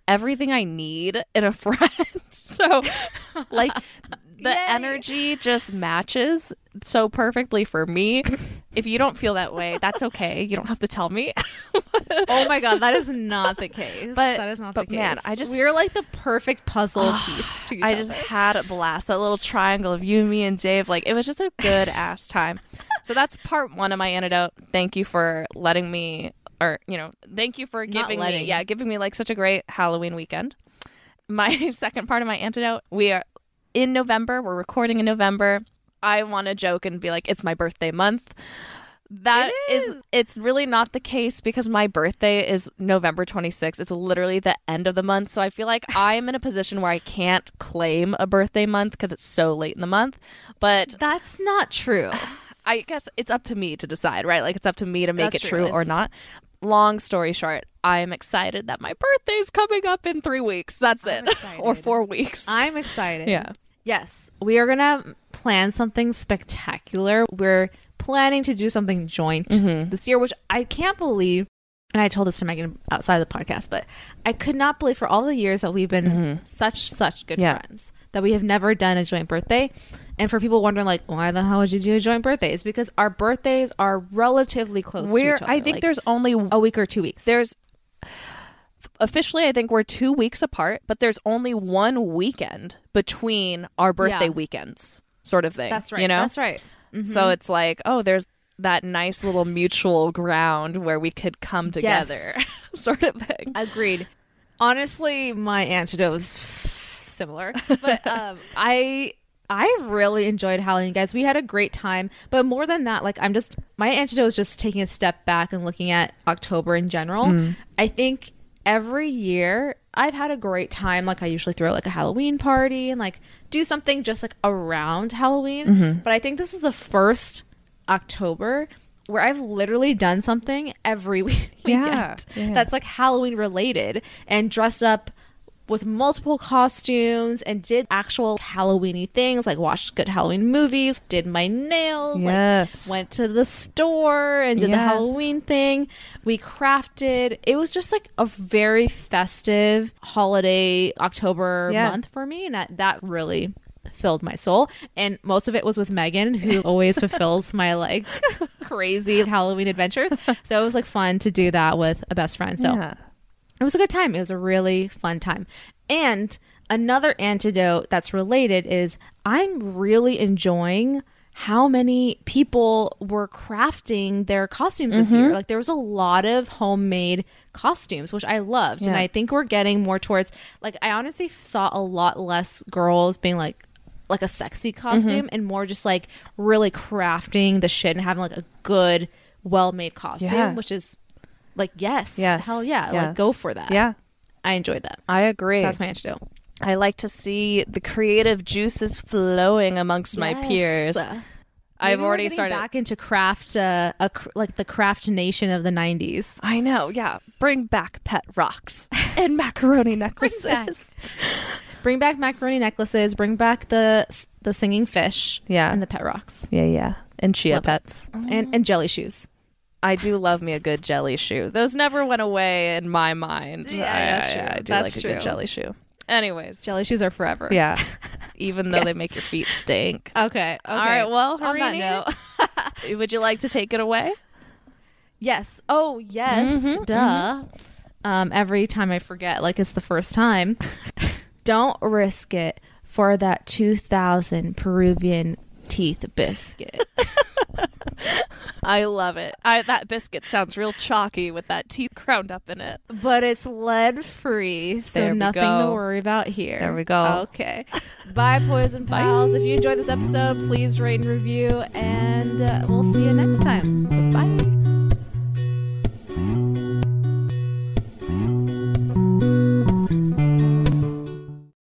everything I need in a friend. so like the Yay. energy just matches so perfectly for me. If you don't feel that way, that's okay. You don't have to tell me. Oh my god, that is not the case. But- that is not but the case. man, I just- we're like the perfect puzzle piece to each I just other. had a blast. That little triangle of you, me, and Dave. Like it was just a good ass time. So that's part one of my antidote. Thank you for letting me, or you know, thank you for giving me, yeah, giving me like such a great Halloween weekend. My second part of my antidote. We are in November. We're recording in November. I want to joke and be like, it's my birthday month. That It is, it's really not the case because my birthday is November 26th. It's literally the end of the month. So I feel like I'm in a position where I can't claim a birthday month because it's so late in the month. But That's not true. I guess it's up to me to decide, right? Like it's up to me to make That's it true. true or not. Long story short, I am excited that my birthday's coming up in three weeks. That's I'm it. or four weeks. I'm excited. yeah. Yes, we are gonna plan something spectacular. We're planning to do something joint Mhm. this year, which I can't believe. And I told this to Megan outside of the podcast, but I could not believe for all the years that we've been such such good Yeah. friends that we have never done a joint birthday. And for people wondering, like, why the hell would you do a joint birthday? It's because our birthdays are relatively close. We're to each other, I think like there's only a week or two weeks. there's officially I think we're two weeks apart, but there's only one weekend between our birthday Yeah. weekends, sort of thing. that's right. You know, that's right. Mm-hmm. so it's like, oh, there's that nice little mutual ground where we could come Yes. together, sort of thing. Agreed. Honestly, my antidote was similar, but um, I I really enjoyed Halloween, guys. We had a great time, but more than that, like I'm just my antidote is just taking a step back and looking at October in general. I think every year I've had a great time. Like I usually throw like a Halloween party and like do something just like around Halloween. Mm-hmm. But I think this is the first October where I've literally done something every week- Yeah. weekend Yeah. that's like Halloween related and dressed up with multiple costumes and did actual Halloweeny things like watched good Halloween movies, did my nails, Yes. like went to the store and did the Halloween thing. We crafted. It was just like a very festive holiday October Yeah. month for me and that, that really filled my soul and most of it was with Megan who always fulfills my like crazy Halloween adventures. So it was like fun to do that with a best friend. So yeah. It was a good time. It was a really fun time. And another antidote that's related is I'm really enjoying how many people were crafting their costumes this Mm-hmm. year. Like there was a lot of homemade costumes, which I loved. And I think we're getting more towards like I honestly saw a lot less girls being like like a sexy costume Mm-hmm. and more just like really crafting the shit and having like a good well-made costume, Yeah. which is like yes, Yes. hell yeah, Yes. like go for that. Yeah. I enjoyed that. I agree. That's my antidote. I like to see the creative juices flowing amongst my peers. I've Maybe we're already started. back into craft, uh, a cr- like the craft nation of the '90s. I know, yeah. Bring back pet rocks and macaroni necklaces. back. Bring back macaroni necklaces. Bring back the the singing fish. Yeah. and the pet rocks Yeah, yeah. And chia Love it. pets. and and jelly shoes. I do love me a good jelly shoe. Those never went away in my mind. Yeah, I, that's true. I do That's like a good jelly shoe. Anyways. Jelly shoes are forever. Yeah. Even though they make your feet stink. Okay. Okay. All right, well, on that Harini? note, Would you like to take it away? yes. Oh, yes. Mhm, Duh. Um, every time I forget, like it's the first time. Don't risk it for that 2000 Peruvian teeth biscuit. I love it. I, that biscuit sounds real chalky with that teeth crowned up in it. but it's lead free, so nothing to worry about here. There we go. Okay. Bye, Poison Pals. If you enjoyed this episode, please rate and review, and uh, we'll see you next time.